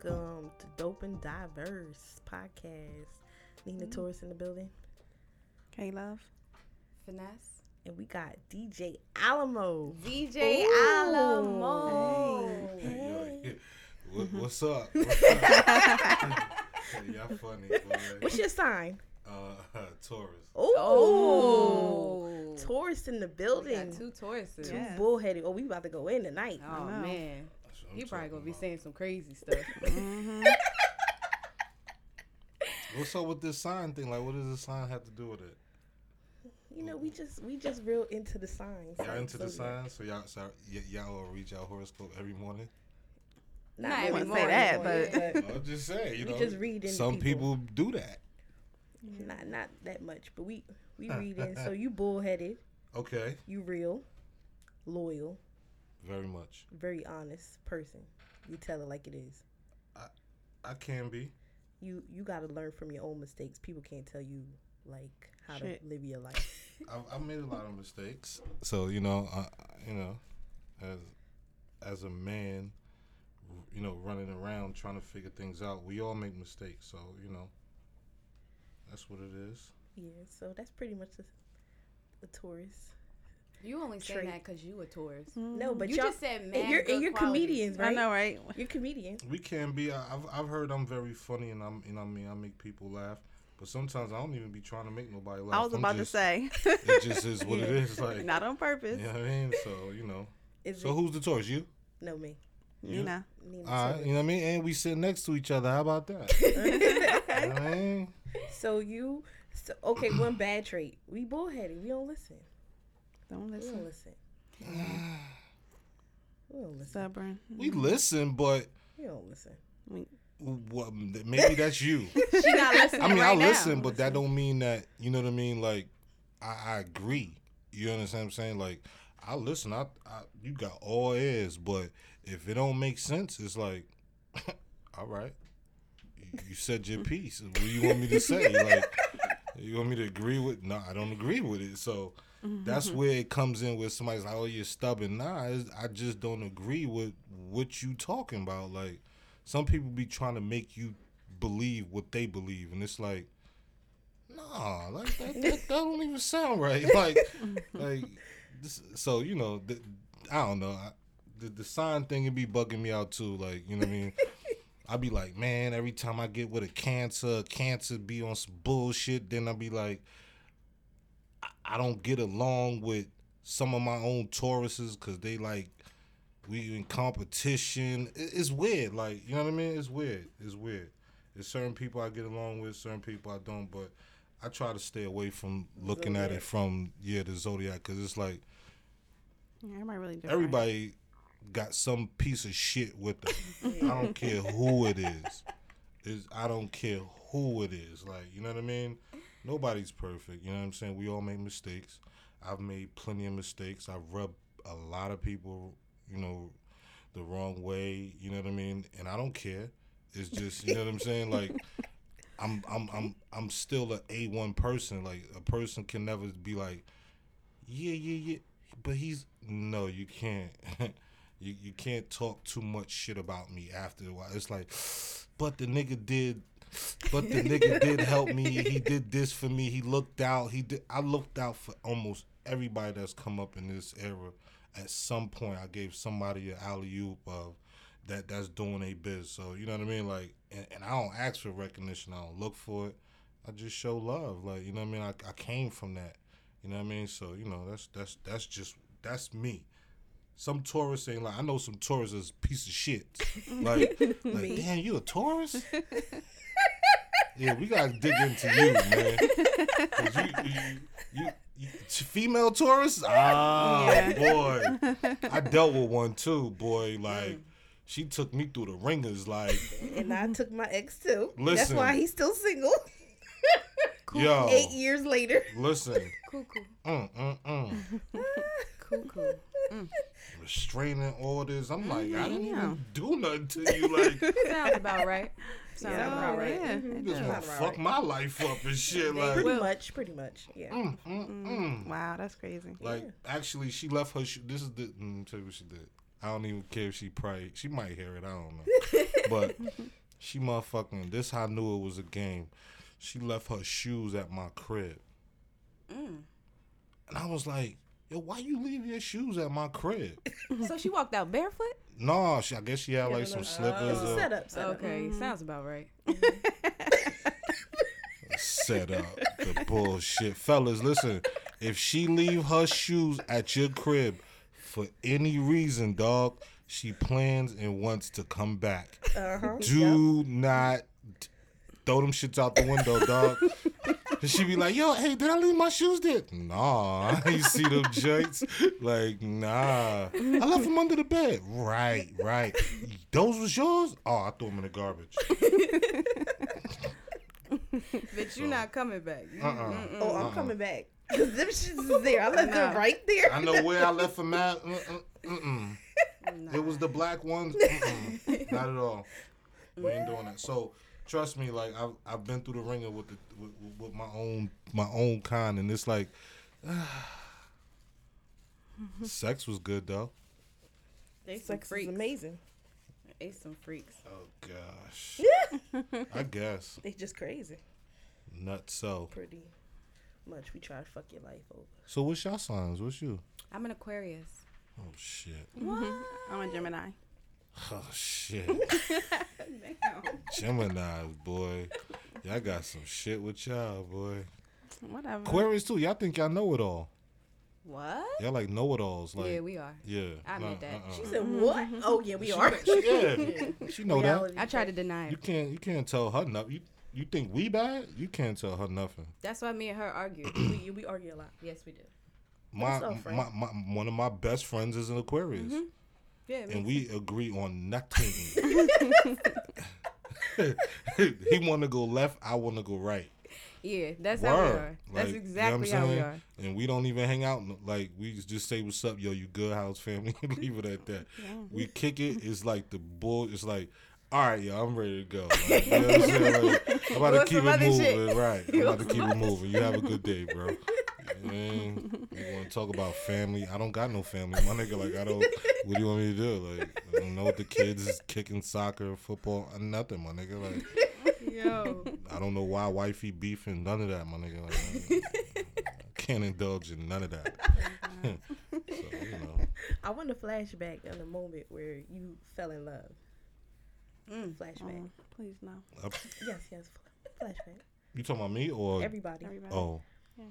welcome to Dope and Diverse podcast. Neena Mm-hmm. Taurus in the building, K Love. Finesse. and we got DJ Alamo. DJ Ooh. Alamo. Hey. What, what's up? Y'all funny, boy. What's your sign? uh, Taurus? Oh, Oh. Taurus in the We building. got two Tauruses. Two Yes. bullheaded. Oh, we about to go in tonight. Oh man. That's what I'm He probably gonna be about. saying some crazy stuff. Mm-hmm. What's up with this sign thing? Like, what does the sign have to do with it? You know, we just we just real into the signs. Y'all like into the zodiac. signs? So y'all, so y- y'all will read y'all horoscope every morning? Not I every wouldn't morning, that, but I'm just saying, you We know. just read into Some people. people do that. not not that much, but we we read in. So you bullheaded, Okay, you real, loyal, very much. very honest person. You tell it like it is. I I can be. You you got to learn from your own mistakes. People can't tell you like how Shit. to live your life. I've, I've made a lot of mistakes. So you know, I, you know, as as a man, you know, running around trying to figure things out, we all make mistakes. So you know, that's what it is. yeah, so that's pretty much the, the Taurus. You only say Trait. that because you a Taurus. No, mm-hmm. but you y'all, just said and mad you're good and you're comedians, right? I know, right? You're comedians. We can be. I- I've I've heard I'm very funny, and I'm you know what I mean I make people laugh. But sometimes I don't even be trying to make nobody laugh. I was I'm about just- to say. It just is what it is. Like, Not on purpose. you know what I mean? So you know. Is So it? who's the Taurus? You? No, me. You. Neena All right. You know what I mean? And we sit next to each other. How about that? you know what I mean? So you, so, okay, one bad trait. We bullheaded. We don't listen. Don't We don't listen. listen. We don't listen. Stubborn. We listen, but We don't listen. We- well, maybe that's you. She not listening I mean, right I now. listen, but that don't mean that you know what I mean. Like, I, I agree. You understand what I'm saying? Like, I listen. I, I you got all ears, but if it don't make sense, it's like, all right, you, you said your piece. What do you want me to say? Like, you want me to agree with? No, I don't agree with it. So Mm-hmm. that's mm-hmm. where it comes in. Where somebody's like, "Oh, you're stubborn." Nah, I just don't agree with what you talking about. Like, some people be trying to make you believe what they believe, and it's like, nah, like that, that, that don't even sound right. Like, mm-hmm. like, this, so you know, the, I don't know. I, the the sign thing would be bugging me out too. Like, you know what I mean? I'd be like, man, every time I get with a cancer, cancer be on some bullshit. Then I'd be like, I, I don't get along with some of my own Tauruses because they like we in competition. It's weird. Like you know what I mean? It's weird. It's weird. There's certain people I get along with, certain people I don't. But I try to stay away from looking at it from yeah the zodiac because it's like Yeah, everybody really different. everybody got some piece of shit with them. I don't care who it is. Is I don't care who it is. Like you know what I mean? Nobody's perfect. You know what I'm saying? We all make mistakes. I've made plenty of mistakes. I've rubbed a lot of people, you know, the wrong way. You know what I mean? And I don't care. It's just you know what I'm saying? Like I'm I'm I'm I'm still a A one person. Like a person can never be like, yeah yeah yeah, but he's no, you can't. you you can't talk too much shit about me after a while. It's like, but the nigga did. But the nigga did help me. He did this for me. He looked out. He did. I looked out for almost everybody that's come up in this era. At some point, I gave somebody an alley oop of that that's doing a biz. So you know what I mean. Like, and, and I don't ask for recognition. I don't look for it. I just show love. Like you know what I mean. I, I came from that. You know what I mean. So you know that's that's that's just that's me. Some Tauruses ain't like I know some Tauruses is piece of shit. Like, like damn, you a Taurus? yeah, we gotta dig into you, man. You, you, you, you, female Tauruses? Ah, Yeah. boy, I dealt with one too, boy. Like, she took me through the ringers. Like, And I took my ex too. Listen, That's why he's still single. yo, Eight years later. listen, Cool, cool, mm, mm, mm. cool, cool. restraining orders. I'm like, I didn't even do nothing to you. Like. Sounds about right. Sounds Yeah. about right. yeah. Mhm. it You just does. want to Right. fuck my life up and shit. Like, pretty Well- much, pretty much. Yeah. mm, mm, mm. Wow, that's crazy. like Yeah. actually, she left her. Sh- this is the. Mm, tell you what she did. I don't even care if she probably she might hear it. I don't know, but she motherfucking. This how I knew it was a game. She left her shoes at my crib, Mm. and I was like, "Yo, why you leave your shoes at my crib?" So she walked out barefoot. No, she, I guess she had Yeah, like no, some slippers. It's a or, setup. setup. Okay, sounds about right. set up the bullshit. Fellas, listen. If she leave her shoes at your crib for any reason, dog, she plans and wants to come back. Uh-huh. Do not throw them shits out the window, dog. And she be like, yo, hey, did I leave my shoes there? Nah, you see them joints? Like, nah. I left them under the bed. Right, right. Those was yours? Oh, I threw them in the garbage. But you're not coming back. Uh-uh. mm-mm. Oh, I'm uh-uh. coming back. Cause them shits is there. I left them Nah. right there. I know where I left them at. Mm-mm, mm-mm. Nah. It was the black ones. Mm-mm. Not at all. We ain't doing that. So trust me, like I've I've been through the ringer with the with, with my own my own kind, and it's like, sex was good though. They some Sex is freaks. amazing. They some freaks. Oh gosh. I guess They just crazy. not so. Pretty much. We try to fuck your life over. So what's your signs? What's you? I'm an Aquarius. Oh shit. What? I'm a Gemini. Oh shit. Gemini's boy. Y'all got some shit with y'all, boy. Whatever. Aquarius too. Y'all think y'all know it all. What? Y'all like know it alls. Like yeah, we are. yeah. I admit that. Uh-uh. She said, "What? Mm-hmm. Oh yeah, we are." She, yeah, she know that. I try to check. deny You it. can't you can't tell her nothing. You you think we bad? You can't tell her nothing. That's why me and her argue. we, we argue a lot. yes, we do. My, What's my, my one of my best friends is an Aquarius, mm-hmm. Yeah, and we agree on nothing. he want to go left, I want to go right. Yeah, that's how we Word. are. That's Like, you know how we are. And we don't even hang out. Like we just say what's up, yo. You good house family? Leave it at that. We kick it. It's like the bull. It's like. All right, yo, I'm ready to go. Like, you know I'm? Like, I'm about to keep it moving, shit? right? I'm about to keep it moving. You have a good day, bro. Man, you want to talk about family? I don't got no family, my nigga. Like, I don't. What do you want me to do? Like, I don't know what the kids is kicking soccer, football, uh, nothing, my nigga. Like, Yo. I don't know why wifey beefing, none of that, my nigga. Like, I can't indulge in none of that. so, you know. I want a flashback on the moment where you fell in love. Mm. Flashback. Oh, please no. Up- Yes, yes. Flashback. You talking about me or Everybody. Everybody. oh, Yeah.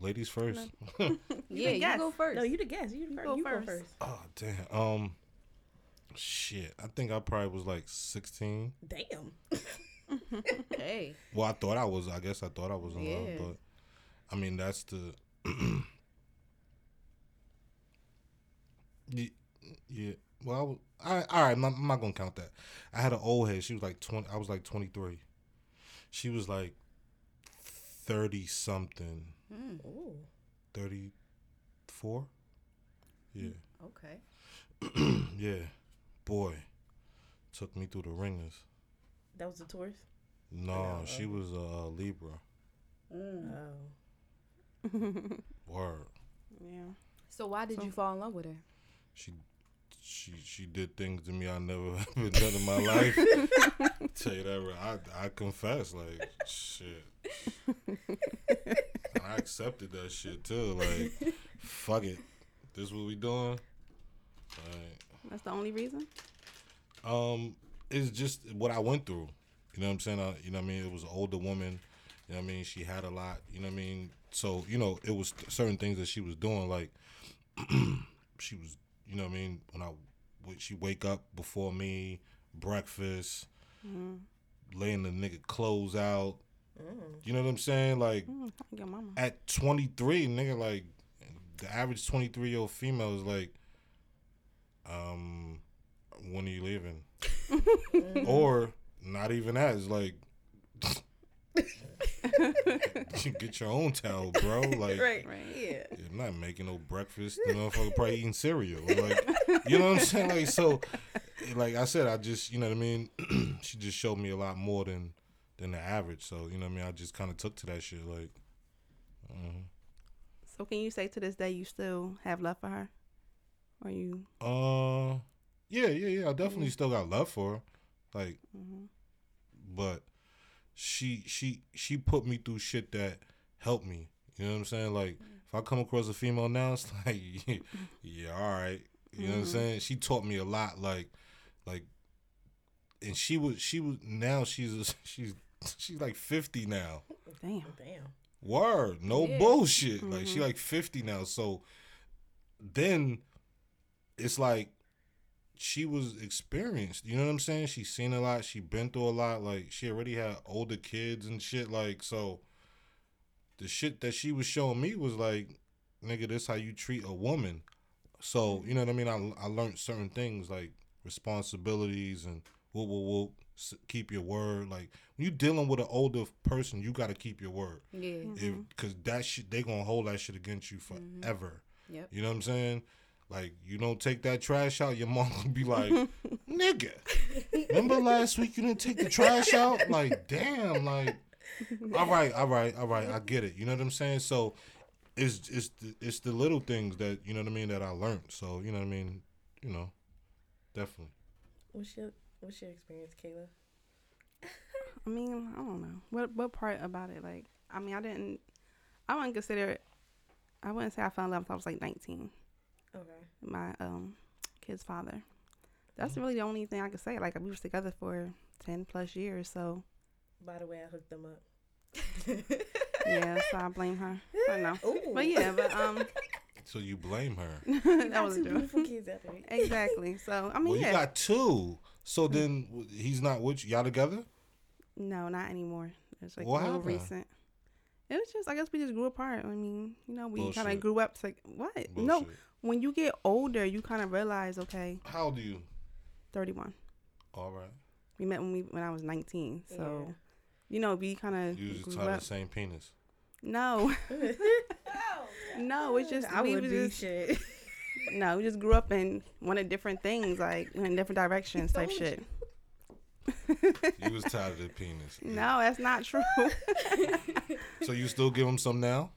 Ladies first? Yeah, you go first. No, you the guest. You, the fir- go you go first. first. oh damn. Um, shit. I think I probably was like sixteen. Damn. hey. Well, I thought I was. I guess I thought I was in love, but I mean that's the. Ye- yeah. Well, I was, I, all right. I'm not, I'm not gonna count that. I had an old head. She was like twenty. I was like twenty three. She was like thirty something. Mm, Ooh. Thirty four. Yeah. okay. yeah. Boy, took me through the ringers. That was the Taurus? No, she was a uh, Libra. Mm. Oh. Word. Yeah. So why did you fall in love with her? She she she did things to me I never ever done in my life. Tell you that, right. I I confess, like shit. I accepted that shit too. Like, fuck it. This what we doing? Like, That's the only reason. um, it's just what I went through. You know what I'm saying? I, you know what I mean? It was an older woman. You know what I mean? She had a lot. You know what I mean? So you know, it was certain things that she was doing. Like she was, you know what I mean? When I, when she wake up before me, breakfast, laying the nigga clothes out. You know what I'm saying? Like Mm, mama. at 23, nigga, like the average 23 year old female is like, um, when are you leaving? or not even that. It's like, get your own towel, bro. Like, Right. Right. Yeah. I'm not making no breakfast. The motherfucker probably eating cereal. Like, you know what I'm saying? Like, so, like I said, I just, you know what I mean? she just showed me a lot more than than the average. So, you know what I mean? I just kind of took to that shit. Like, mhm. So can you say to this day you still have love for her? Are you? Uh, yeah, yeah, yeah. I definitely still got love for her, like, hmm but she she she put me through shit that helped me. You know what I'm saying? Like, if I come across a female now, it's like, yeah, all right. You know what I'm Mhm. saying? She taught me a lot. Like, like, and she was she was now she's a, she's she's like 50 now. Damn. Damn. Word, no Yeah. bullshit. Like she Mhm. like fifty now. So then it's like she was experienced. You know what I'm saying? She's seen a lot. She been through a lot. Like she already had older kids and shit. Like so, the shit that she was showing me was like, nigga, this how you treat a woman. So you know what I mean? I I learned certain things like responsibilities and whoop whoop whoop. S- Keep your word. Like when you dealing with an older person, you got to keep your word Yeah. Mhm. because that shit they gonna hold that shit against you Mm-hmm. forever. Yep. You know what I'm saying? Like you don't take that trash out, your mom gonna be like, "Nigga, remember last week you didn't take the trash out?" Like, damn, like, all right, all right, all right, I get it. You know what I'm saying? So, it's it's the, it's the little things that you know what I mean that I learned. So you know what I mean? You know, definitely. What's your What's your experience, Kayla? I mean, I don't know. What what part about it? Like, I mean, I didn't. I wouldn't consider it. I wouldn't say I fell in love until I was like 19. Okay. My um kid's father. That's Mm-hmm. really the only thing I could say. Like, we was together for 10 plus years. So By the way, I hooked them up. yeah, so I blame her. I know. Ooh. But yeah, but um, So you blame her. That was two a joke. beautiful kids out there. Exactly. So I mean, well, you yeah. got two. So then he's not with you. Y'all together? No, not anymore. It's like What a little happened? recent. It was just, I guess we just grew apart. I mean, you know, we kind of grew up. To, like what? No, when you get older, you kind of realize, okay, How old are you? 31. All right. We met when we when I was 19. So, Yeah. you know, we kind of You was grew just the same penis. No, no, it's just I we would was be just shit. No, we just grew up and wanted different things, like in different directions, type shit. You was tired of the penis. No, that's not true. So you still give him some now?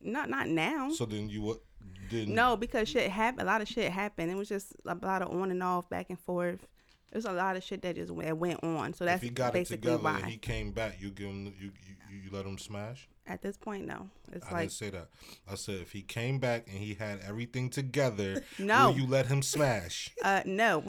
not not now. So then you what? Didn't No, because shit happened. A lot of shit happened. It was just a lot of on and off, back and forth. It was a lot of shit that just went, went on. So that's if he got it basically together why. and he came back, you give him you you, you let him smash. At this point, no. It's I like didn't say that. I said if he came back and he had everything together, no, will you let him smash uh, no.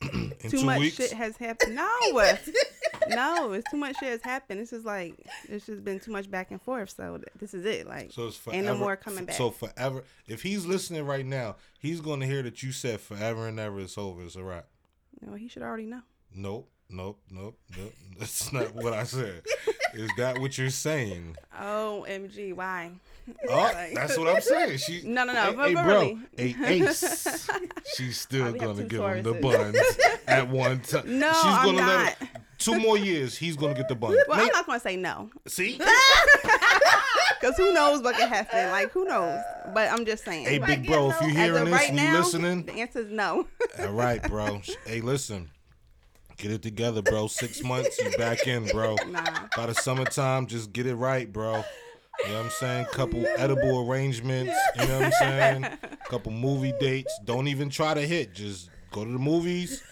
too much weeks? shit has happened. No, no, it's too much shit has happened. This is like it's just been too much back and forth. So this is it. Like So it's forever. Ain't no more coming back. So forever. If he's listening right now, he's going to hear that you said forever and ever. It's over. It's a wrap. know, he should already know. Nope. Nope. Nope. Nope. That's not what I said. Is that what you're saying? Oh, OMG, why? Oh, Like- that's what I'm saying. She No, no, no, Hey, but- hey, but bro, really. a ace. She's still gonna give him the buns at one time. No, She's I'm gonna not. let him, two more years. He's gonna get the buns. Well, I'm not gonna say no, see, cause who knows what could happen? Like who knows? But I'm just saying. hey, big bro, if you As hearing this right and you now, listening, the answer is no. all right, bro. Hey, listen, get it together, bro. Six months, you back in, bro. nah. By the summertime, just get it right, bro. You know what I'm saying? Couple edible arrangements. You know what I'm saying? Couple movie dates. Don't even try to hit. Just go to the movies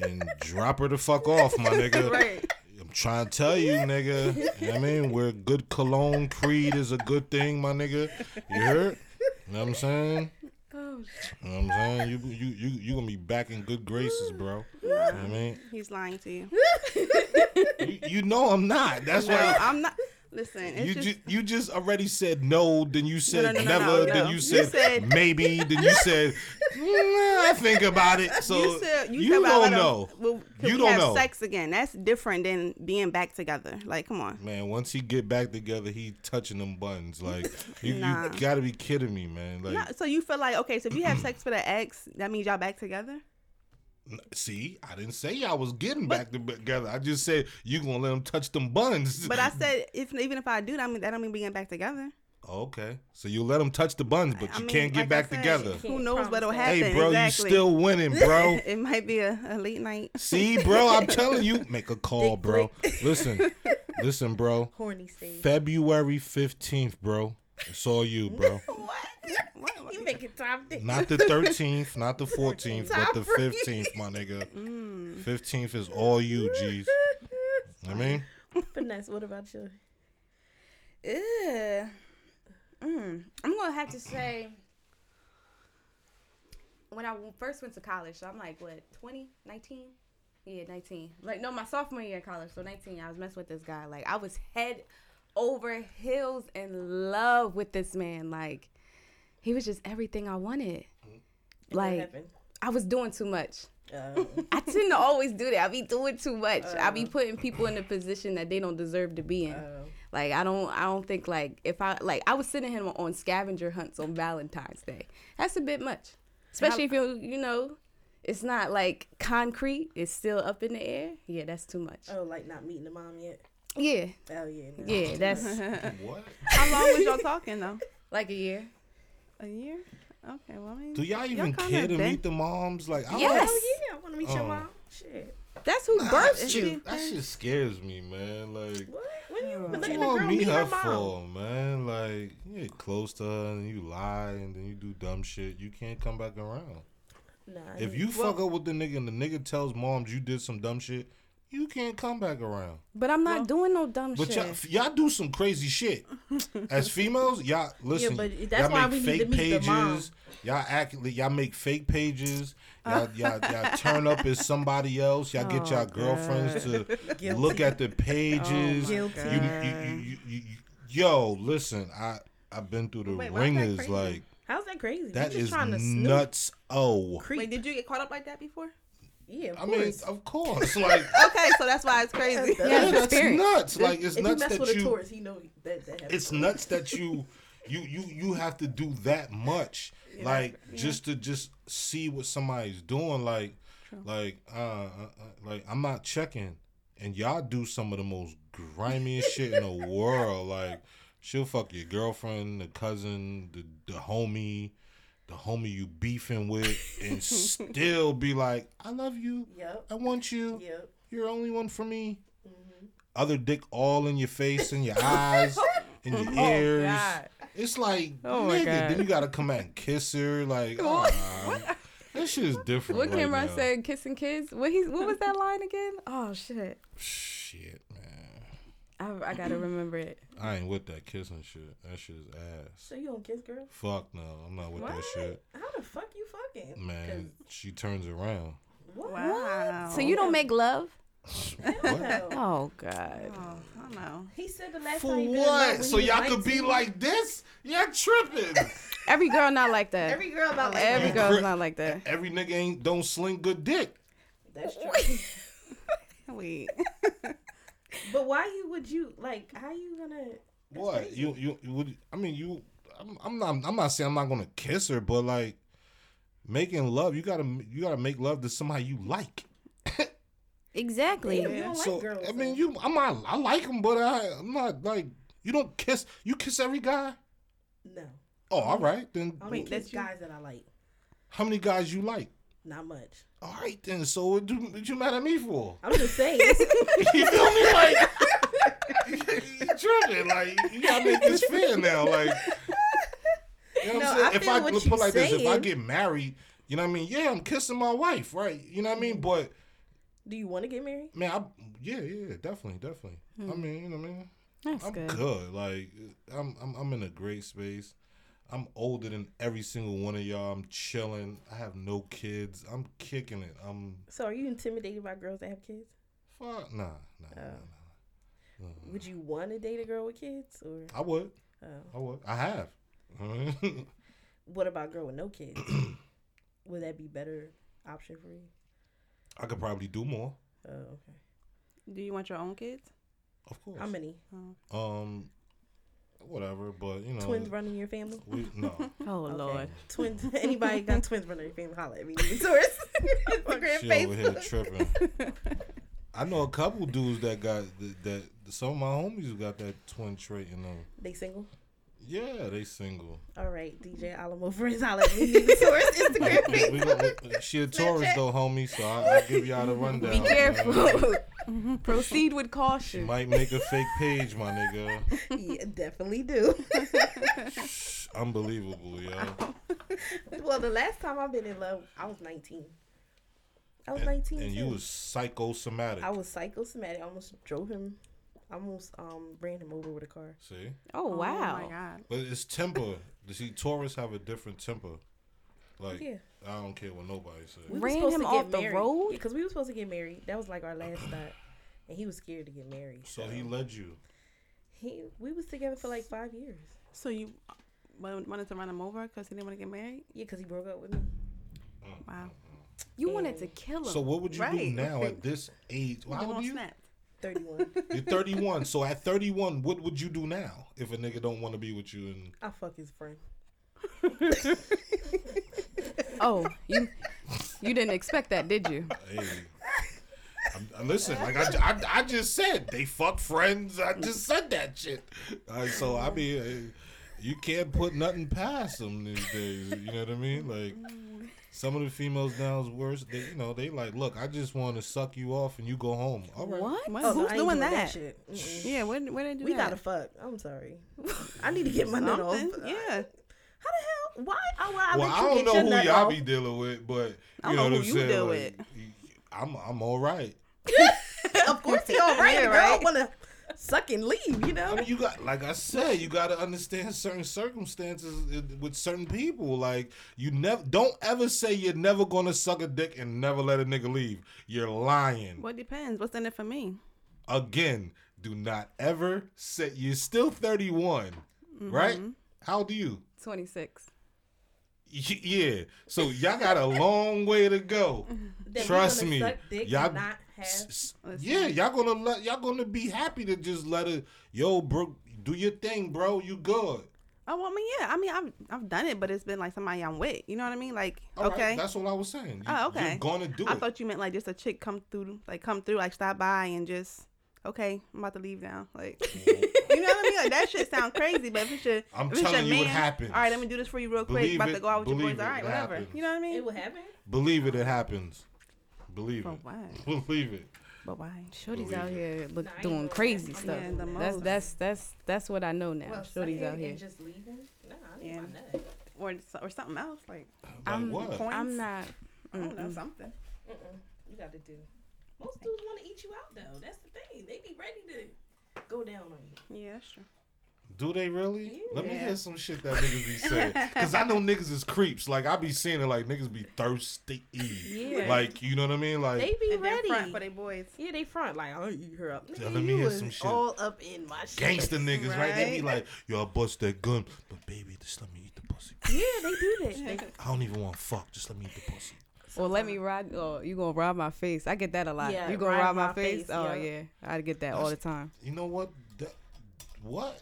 and drop her the fuck off, my nigga. Right. I'm trying to tell you, nigga. You know what I mean? Where good cologne creed is a good thing, my nigga. You heard? You know what I'm saying? Oh, You know what I'm saying? You you you you gonna be back in good graces, bro. You know what I mean? He's lying to you. You, you know I'm not. That's No, why I'm not. Listen, it's you just. just you just already said no, then you said no, no, no, never, then you You said, said- maybe, then you said "Mm, I think about it. So you said you, you said don't about know. Well, You don't have know. sex again? That's different than being back together. Like, come on. Man, once he get back together, he touching them buttons. Like you, Nah. you gotta be kidding me, man. Like so you feel like okay? So if you have sex with an ex, that means y'all back together? N- see, I didn't say I was getting back together. I just said you gonna let them touch them buns. But I said if even if I do, that mean that don't mean we getting back together. okay, so you let them touch the buns, but I you mean, can't get like back said, together. Who knows what'll happen? Hey, bro, exactly. you still winning, bro. it might be a, a late night. See, bro, I'm telling you, make a call, bro. Listen, listen, bro. horny stage. February 15th, bro. It's all you, bro. what? What? You making time to Not the 13th, not the 14th, but the 15th, my nigga. 15th is all you, G's. I mean, Finesse, what about you? Ugh. Mm. I'm gonna have to say when I first went to college. So I'm like what 20, 19? Yeah, 19. Like no, my sophomore year in college. So 19. I was messing with this guy. Like I was head over heels in love with this man. Like he was just everything I wanted. What Like? I was doing too much. Oh. I tend to always do that. I be doing too much. I be Oh. putting people in a position that they don't deserve to be in. Oh. Like I don't I don't think like if I like I was sending him on scavenger hunts on Valentine's Day. That's a bit much. Especially if you you know it's not like concrete, it's still up in the air. Yeah, that's too much. oh, like not meeting the mom yet. Yeah. Oh yeah. No. Yeah, that's what? How long was y'all talking though? like a year. A year? Okay, well I mean Do y'all even kinda care to been- meet the moms? Like, I Yes. Oh yeah, I want to meet your Oh. mom. Shit. That's who Nah, birthed that you. shit, that shit scares me, man. Like, What? When you oh. What what you want to meet meet her her mom? for, man? Like, you get close to her and you lie and then you do dumb shit. You can't come back around. Nah. If you fuck up with the nigga and the nigga tells moms you did some dumb shit, you can't come back around. But I'm not Well, doing no dumb But shit. y'all, y'all do some crazy shit. As females, y'all listen. Yeah, but that's y'all why make we need to fake meet the mom. pages. Y'all act, y'all make fake pages. Y'all, y'all, y'all turn up as somebody else. Y'all get Oh, y'all girlfriends to Guilty. look at the oh, pages. Guilty. you, you, you, you, you, yo, listen, I I've been through the Wait, why is that ringers. Like How's that crazy? that you just is trying to nuts. Oh, creep. Wait, did you get caught up like that before? Yeah, of I mean, of course, like Okay, so that's why it's crazy. Yeah, Yeah, that's nuts. Like it's if nuts he mess that with a you. Taurus, he know that that it's nuts that you you you you have to do that much like just to just see what somebody's doing like like uh, uh uh, like i'm not checking and y'all do some of the most grimiest shit in the world like she'll fuck your girlfriend the cousin the, the homie the homie you beefing with and still be like i love you Yep. i want you Yep. you're the only one for me Mm-hmm. other dick all in your face and your eyes and your ears God. it's like, Oh nigga, then you gotta come out and kiss her. Like, ah, that shit is different. what right Cameron now. said, kissing kids. What he what was that line again? Oh shit. Shit, man. I, I gotta remember it. I ain't with that kissing shit. That shit is ass. So you don't kiss girls? Fuck no, I'm not with What? that shit. How the fuck you fucking? Man, she turns around. What? Wow. So you don't make love? What? Oh god. Oh, I don't know. He said the last For time he did what? when So y'all could be 19. like this? Y'all tripping. Every girl not like that. every girl about like Every that. girl's not like that. Every nigga ain't don't sling good dick. That's true. Wait. But why you would you like? How you gonna? What you you you would? I mean, you. I'm, I'm not. I'm not saying I'm not gonna kiss her, but like making love, you gotta you gotta make love to somebody you like. Exactly. Damn, you don't so like girls. I mean, you. I'm not. I like them, but I, I'm not like you. Don't kiss. You kiss every guy. No. Oh, all right then. I mean, Wait, that's guys that I like. How many guys you like? Not much. All right then. So what you, what you mad at me for? I'm just saying. you feel me? Like you tripping? Like you gotta make this fair now. Like you know what No, I'm saying? I if I what put you like this, if I get married, you know what I mean? Yeah, I'm kissing my wife, right? You know what I mean? But Do you want to get married? man, I yeah, yeah, definitely, definitely. I hmm. mean, you know what I mean? That's I'm good. good. Like I'm, I'm, I'm in a great space. I'm older than every single one of y'all. I'm chilling. I have no kids. I'm kicking it. I'm So are you intimidated by girls that have kids? fuck nah, nah, nah, Oh. nah. Would you want to date a girl with kids or? I would. Oh. I would. I have. What about a girl with no kids? Would that be better option for you? I could probably do more. Oh, okay. Do you want your own kids? Of course. How many Um, whatever. But you know, twins running your family? We, no. Oh Okay. lord. Twins. Anybody got twins running their family? Holla at me. Taurus. Instagram, She over here tripping. I know a couple dudes that got that, that. Some of my homies got that twin trait in them. They single. Yeah, they single. All right, DJ Alamo friends. Holla at me. Taurus. Instagram, We- we Facebook. got- she a Taurus though, homie. So I, I'll give y'all the rundown. Be man. careful. Mm-hmm. Proceed with She caution. might make a fake page, my nigga. yeah, definitely do. Unbelievable, yo. well, the last time I've been in love, I was 19. I was And, 19. and you too. was psychosomatic. I was psychosomatic. I almost drove him almost um ran him over with a car. See? Oh wow! Oh my god! But it's temper. You See, Taurus have a different temper. Like yeah. I don't care what nobody says. We were ran supposed him to get off the road because we were supposed to get married. That was like our last stop, and he was scared to get married. So, so he led you. He we was together for like five years. So you wanted to run him over because he didn't want to get married? Yeah, because he broke up with me. Mm, wow. Mm, mm, you wanted to kill him. So what would you right. do now at this age? Well, how old you? Snaps. 31. You're 31. so at 31, what would you do now if a nigga don't want to be with you and I fuck his friend. oh, you you didn't expect that, did you? Hey. I'm, uh, listen, like I, I, I, just said, they fuck friends. I just said that shit. So I mean, uh, you can't put nothing past them these days. You know what I mean? Like. Some of the females now is worse. They, you know, they like, look, I just want to suck you off and you go home. All right. What? What? Oh, Who's I ain't doing that? shit. Yeah, where, where did they do We that? gotta fuck. I'm sorry. I need to get my nut off. Uh, yeah. How the hell? Why? Uh, I, well, I well, I don't know who y'all off. be dealing with, but I you don't know know what who I'm you saying. deal like, I'm, I'm all right. of course, he all right. Yeah, The girl right. wanna suck and leave. You know. I mean, you got, like I said, you got to understand certain circumstances with certain people. Like, you never, don't ever say you're never gonna suck a dick and never let a nigga leave. You're lying. Well, it depends. What's in it for me? Again, do not ever say you're still 31, right? Mm-hmm. How old are you? Twenty six. Yeah. So y'all got a long way to go. That Trust me. suck dick Y'all and not have. S- s- Yeah, y'all gonna let y'all gonna be happy to just let it yo, bro, do your thing, bro. You good. Oh, well, I mean, yeah. I mean, I've I've done it, but it's been like somebody I'm with. You know what I mean? Like, All right, okay. that's what I was saying. You, Oh, okay. You're gonna do I it. thought you meant like just a chick come through, like come through, like stop by and just okay, I'm about to leave now. Like, you know what I mean? Like that shit sound crazy, but if it's your, I'm if it's your telling you what happens. All right, let me do this for you real quick. Believe about it, to go out with your boys. All it, right, whatever. happens. You know what I mean? It will happen. Believe it, it happens. Believe But it. why? Believe it. But why? Shorty's Believe out it. here look, Nah, doing doing crazy that. stuff. Yeah, that's that's that's that's what I know now. Well, Shorty's out here. and just leaving. Nah, I need Yeah. my nut. Or or something else? Like Like I'm, what? Coins? I'm not. I don't know something. Mm-mm. You got to do. Most dudes want to eat you out though. That's the thing. They be ready to go down on you. Yeah, that's true. Do they really? Let me hear some shit that niggas be saying. Cause I know niggas is creeps. Like I be seeing it like niggas be thirsty. Yeah. Like you know what I mean? Like They be ready. front for their boys. yeah, they front like I'll eat her up. Yeah, Nigga, let me you hear some shit. All up in my shit. gangster niggas, right? They be like, yo, I bust that gun, but baby, just let me eat the pussy. Yeah, they do that. They, I don't even want to fuck. Just let me eat the pussy. Well, let me rob. Oh, you gonna rob my face? I get that a lot. Yeah, you gonna ride rob my, my face? face, Oh yeah. yeah, I get that all the time. You know what? That, what?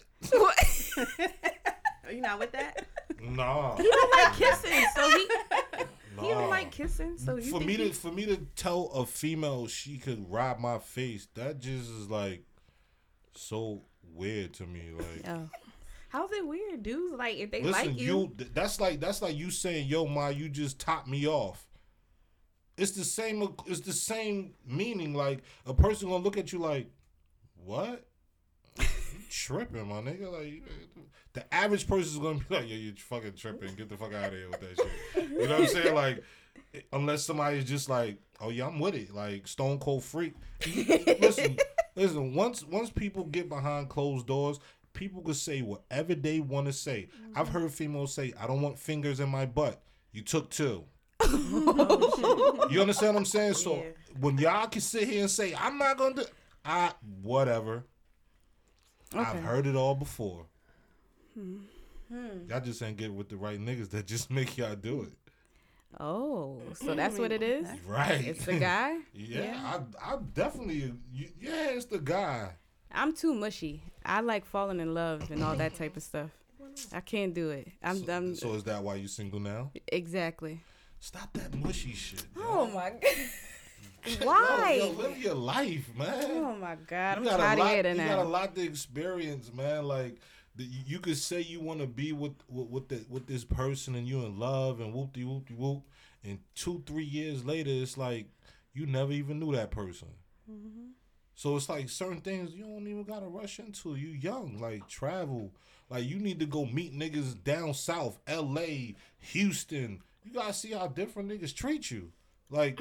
Are you not with that? Nah. he don't like kissing, so he nah. he don't like kissing. So you for think me he, to for me to tell a female she could rob my face, that just is like so weird to me. Like, Oh. how's it weird, dudes? Like if they listen, like you, you, that's like that's like you saying, "Yo, ma, you just top me off." It's the same. It's the same meaning. Like a person gonna look at you like, "What? Tripping, my nigga?" Like the average person is gonna be like, "Yo, you fucking tripping. Get the fuck out of here with that shit." You know what I'm saying? Like, unless somebody's just like, "Oh yeah, I'm with it," like Stone Cold Freak. listen, listen. Once once people get behind closed doors, people can say whatever they want to say. I've mm-hmm. heard females say, "I don't want fingers in my butt." You took two. Oh, you understand what I'm saying? So Yeah. when y'all can sit here and say, "I'm not gonna do," I whatever. I've heard it all before. Hmm. Y'all just ain't get with the right niggas that just make y'all do it. Oh, so that's what it is. Right. It's the guy. yeah, I, I definitely. Yeah, it's the guy. I'm too mushy. I like falling in love and all that type of stuff. I can't do it. I'm, so, I'm so is that why you single now? exactly. Stop that mushy shit. Oh my god. Why? yo, live your life, man. Oh my god. I'm you a tired of hearing you got a lot to experience, man. Like the, you could say you want to be with with with, the, with this person and you in love and whoop de whoop de whoop, and two three years later it's like you never even knew that person. Mm-hmm. So it's like certain things you don't even gotta rush into. You young, like travel. Like you need to go meet niggas down south, L.A., Houston. You gotta see how different niggas treat you. Like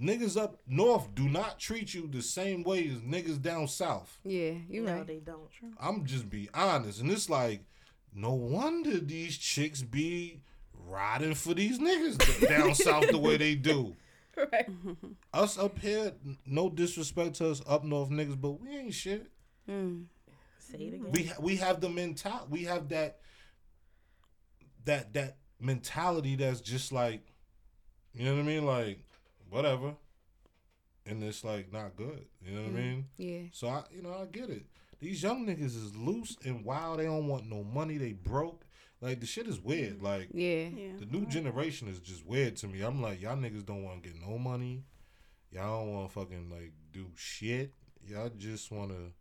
niggas up north do not treat you the same way as niggas down south. Yeah, you no, right. they don't. I'm just be honest, and it's like no wonder these chicks be riding for these niggas down south the way they do. Right. Us up here, no disrespect to us up north niggas, but we ain't shit. Mm. Say it again. We ha- we have the mental, we have that that that mentality that's just like, you know what I mean, like whatever, and it's like not good. You know what I mean? Yeah. So I, you know, I get it. These young niggas is loose and wild. They don't want no money. They broke. Like the shit is weird. Like Yeah. Yeah. the new generation is just weird to me. I'm like, y'all niggas don't want to get no money. Y'all don't want to fucking like do shit. Y'all just want to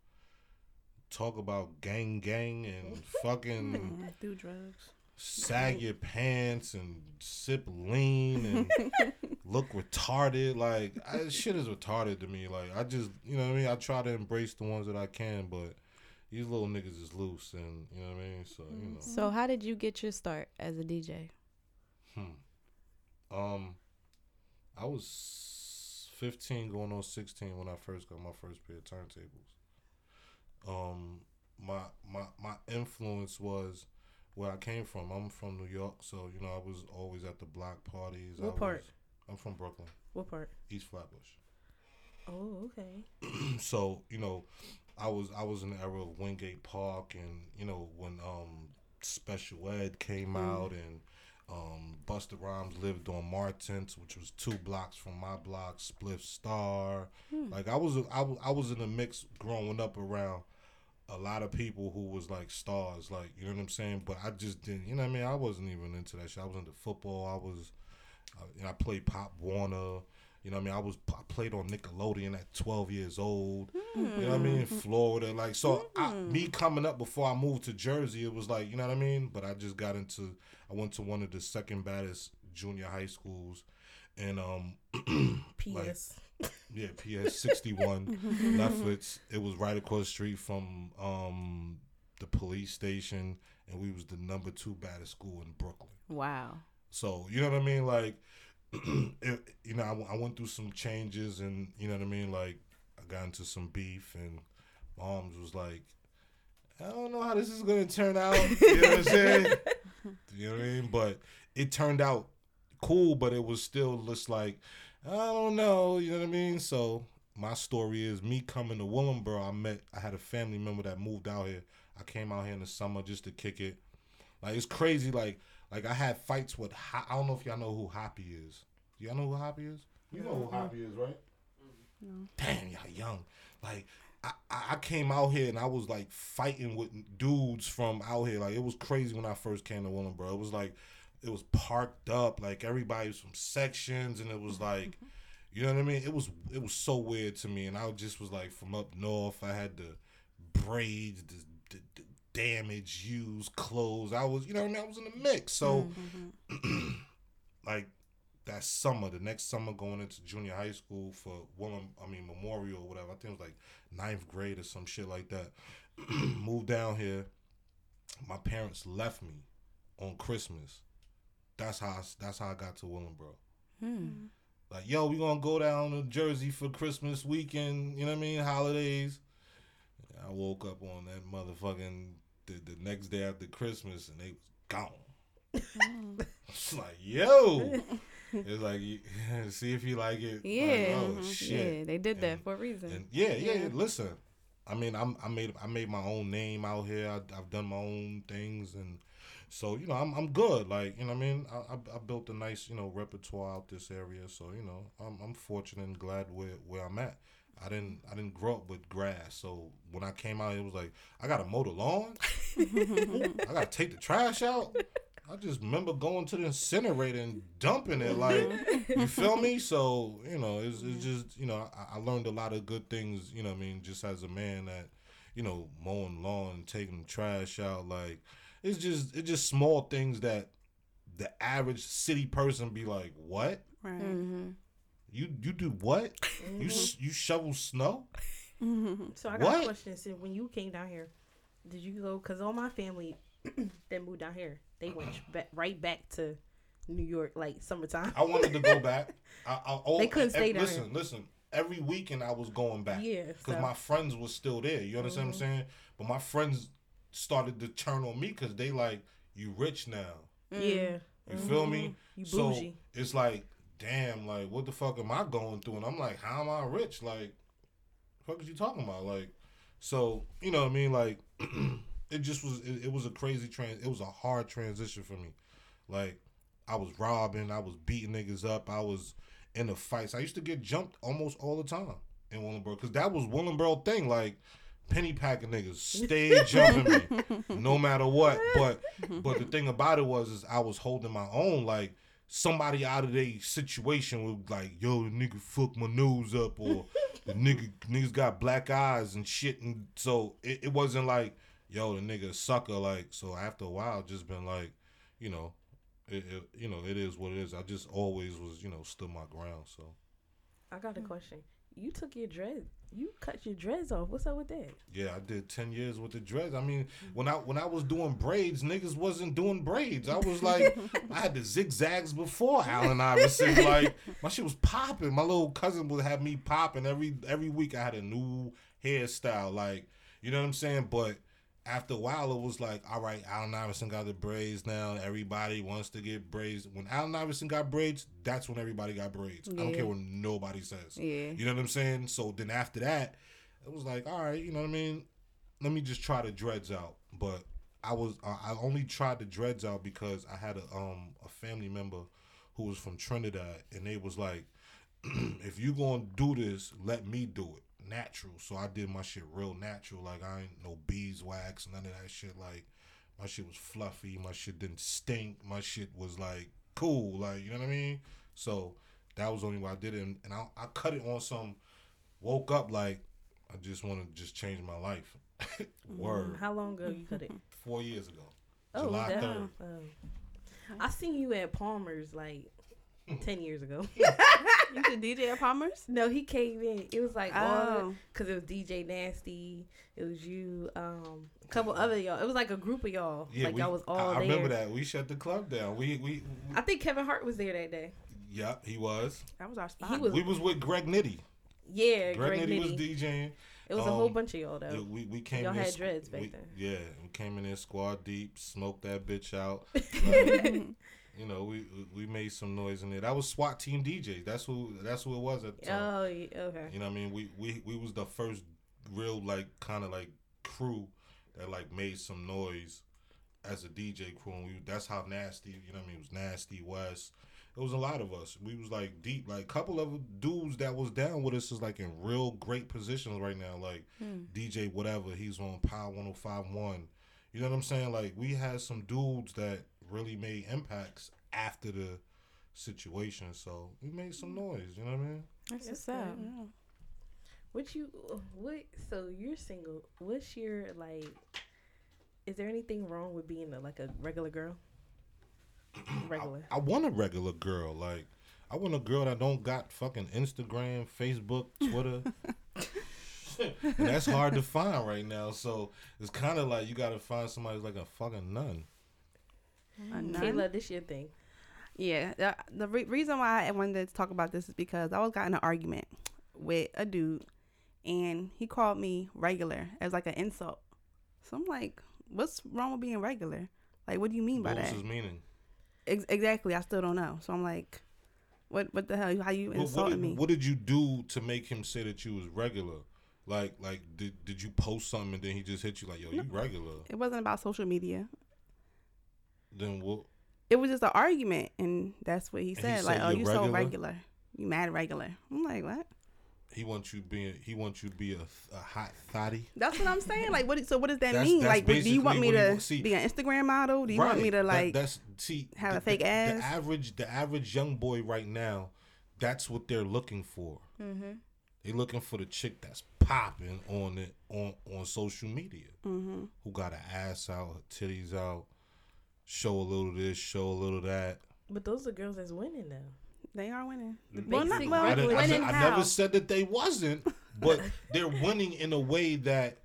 talk about gang gang and fucking Mm, do drugs. Sag your pants and sip lean and look retarded. Like I, shit is retarded to me. Like I just, you know what I mean. I try to embrace the ones that I can, but these little niggas is loose, and you know what I mean. So you know, So how did you get your start as a DJ? hmm. um, I was fifteen, going on sixteen when I first got my first pair of turntables. Um, my my my influence was where I came from. I'm from New York, so you know I was always at the block parties. I What part? was- I'm from Brooklyn, What part? East Flatbush. Oh, okay. so you know, I was I was in the era of Wingate Park, and you know when um Special Ed came out, and um Busta Rhymes lived on Martins, which was two blocks from my block, Spliff Star. Like I was I, I was in a mix growing up around a lot of people who was like stars, like you know what I'm saying. But I just didn't, you know what I mean. I wasn't even into that shit. I was into football. I was, uh, you know, I played Pop Warner. You know what I mean? I was I played on Nickelodeon at 12 years old. You know what I mean? In Florida, like so. I, me coming up before I moved to Jersey, it was like you know what I mean. But I just got into. I went to one of the second baddest junior high schools, and um, Like- P.S. yeah, PS sixty one Lefferts. It was right across the street from um the police station, and we was the number two baddest school in Brooklyn. Wow. So you know what I mean? Like, it, you know, I, I went through some changes, and you know what I mean. Like, I got into some beef, and moms was like, "I don't know how this is gonna turn out." You know what I'm saying? you know what I mean? But it turned out cool, but it was still just like, I don't know. You know what I mean? So my story is me coming to Willingboro. I met, I had a family member that moved out here. I came out here in the summer just to kick it. Like it's crazy. Like like I had fights with. I don't know if y'all know who Hoppy is. Do y'all know who Hoppy is? You know who Hoppy is, right? Mm-hmm. No. Damn, y'all young. Like I, I I came out here and I was like fighting with dudes from out here. Like it was crazy when I first came to Willingboro. It was like it was parked up. Like everybody was from sections, and it was mm-hmm, like. Mm-hmm. You know what I mean? It was it was so weird to me, and I just was like from up north. I had the braids, the, the, the damaged, used clothes. I was, you know, what I mean, I was in the mix. So, mm-hmm, like that summer, the next summer, going into junior high school for Willem, I mean Memorial or whatever. I think it was like ninth grade or some shit like that. Moved down here. My parents left me on Christmas. That's how I, that's how I got to Willingboro. Hmm. Like, yo, we gonna go down to Jersey for Christmas weekend, you know what I mean? Holidays. I woke up on that motherfucking the, the next day after Christmas and they was gone. it's like, yo. It's like, see if you like it. Like, Yeah. oh mhm. shit. Yeah, they did that for a reason. And yeah, yeah, Yeah. Listen, I mean, I'm I made I made my own name out here. I, I've done my own things, and so you know, I'm I'm good. Like you know, what I mean, I, I I built a nice you know repertoire out this area. So you know, I'm I'm fortunate and glad where where I'm at. I didn't I didn't grow up with grass, so when I came out, it was like I gotta mow the lawn. I gotta take the trash out. I just remember going to the incinerator and dumping it. Like, you feel me? So, you know, it's, it's just, you know, I, I learned a lot of good things, you know what I mean, just as a man that, you know, mowing lawn, taking the trash out. Like, it's just, it's just small things that the average city person be like, what? Right. hmm You you do what? You sh- you shovel snow? So I got What? a question. So when you came down here, did you go? Because all my family that moved down here, they went back, right back to New York, like summertime. I wanted to go back. I, I, all, They couldn't stay ev- down Listen, listen. Every weekend I was going back. Yeah, because so- Mm-hmm. my friends was still there. You understand what I'm saying? But my friends started to turn on me because they like you rich now. Yeah, You feel me? Mm-hmm. You so it's like, damn, like what the fuck am I going through? And I'm like, how am I rich? Like, fuck is you talking about? Like, so you know what I mean? Like, it just was. It, it was a crazy trans. It was a hard transition for me. Like, I was robbing. I was beating niggas up. I was in the fights. I used to get jumped almost all the time in Willingboro because that was Willingboro thing. Like. Pennypacker niggas stayed jumping me no matter what. But but the thing about it was is I was holding my own. Like somebody out of their situation was like, yo, the nigga fucked my nose up or the nigga niggas got black eyes and shit. And so it, it wasn't like, yo, the nigga sucker. Like so after a while, just been like, you know, it, it you know it is what it is. I just always was you know stood my ground. So I got a question. You took your dread. You cut your dreads off. What's up with that? Yeah, I did ten years with the dreads. I mean, when I when I was doing braids, niggas wasn't doing braids. I was like, I had the zigzags before Allen Iverson. Like my shit was popping. My little cousin would have me popping every every week. I had a new hairstyle. Like you know what I'm saying. But after a while, it was like, all right, Allen Iverson got the braids now. Everybody wants to get braids. When Allen Iverson got braids, that's when everybody got braids. I don't care what nobody says. Yeah. You know what I'm saying? So then after that, it was like, all right, you know what I mean? Let me just try the dreads out. But I was I I only tried the dreads out because I had a um a family member who was from Trinidad and they was like, if you gonna do this, let me do it. Natural. So I did my shit real natural. Like I ain't no beeswax, none of that shit. Like my shit was fluffy, my shit didn't stink, my shit was like cool, like you know what I mean? So that was the only why I did it and, and I, I cut it on some woke up like I just want to just change my life. Mm-hmm. Word. How long ago you cut it? Four years ago. Oh, July 3rd. oh. I seen you at Palmer's like ten years ago. You could DJ at Palmer's? no, he came in. It was like Oh. because it was DJ Nasty. It was you, um, a couple other y'all. It was like a group of y'all. Yeah, like we, y'all was all I, I remember that. We shut the club down. We we, we I think Kevin Hart was there that day. yeah, he was. That was our spot. He was- We was with Greg Nitty. Yeah, Greg, Greg Nitty was DJing. It was a whole um, bunch of y'all though. Yeah, we we came Y'all in had dreads back we- then. Yeah, we came in there squad deep, smoked that bitch out. Like, you know, we we made some noise in there. That was SWAT team DJs. That's who that's who it was at the time. oh, okay. You know what I mean? We we we was the first real like kind of like crew that like made some noise as a DJ crew, and we that's how nasty. You know what I mean? It was nasty West. It was a lot of us. We was like deep, like couple of dudes that was down with us is like in real great positions right now. Like hmm. DJ whatever, he's on Power 105.1. You know what I'm saying? Like we had some dudes that really made impacts after the situation. So we made some noise. You know what I mean? That's That's what's up. Yeah. What you what? So you're single. What's your like? Is there anything wrong with being a, like a regular girl? Regular. I want a regular girl. Like I want a girl that don't got fucking Instagram, Facebook, Twitter. and that's hard to find right now. So it's kind of like you got to find somebody who's like a fucking nun. A nun? Kayla, this your thing. Yeah, the, the re- reason why I wanted to talk about this is because I was got in an argument with a dude, and he called me regular as like an insult. So I'm like, what's wrong with being regular? Like, what do you mean by What was that? his meaning? Ex- exactly, I still don't know. So I'm like, what what the hell? How you What, what, did, me? what did you do to make him say that you was regular? Like, like did did you post something and then he just hit you like, yo, you regular? It wasn't about social media. Then what? It was just an argument, and that's what he he said. said like, oh, you're you so regular? regular. You mad regular? I'm like, what? He wants you being. He wants you to be a, a hot thotty. That's what I'm saying. Like, what? So, what does that That's- mean? that's Like, do you want me he to see, be an Instagram model? Do you want me to That- like? that's see have the, a fake the, ass? The average, the average young boy right now, that's what they're looking for. Mm-hmm. They're looking for the chick that's popping on it on on social media, mm-hmm. who got her ass out, her titties out, show a little this, show a little that. But those are girls that's winning though. They are winning. The Well, not basic well. I, regular- didn't- I, said- Winning I never said that they wasn't, but they're winning in a way that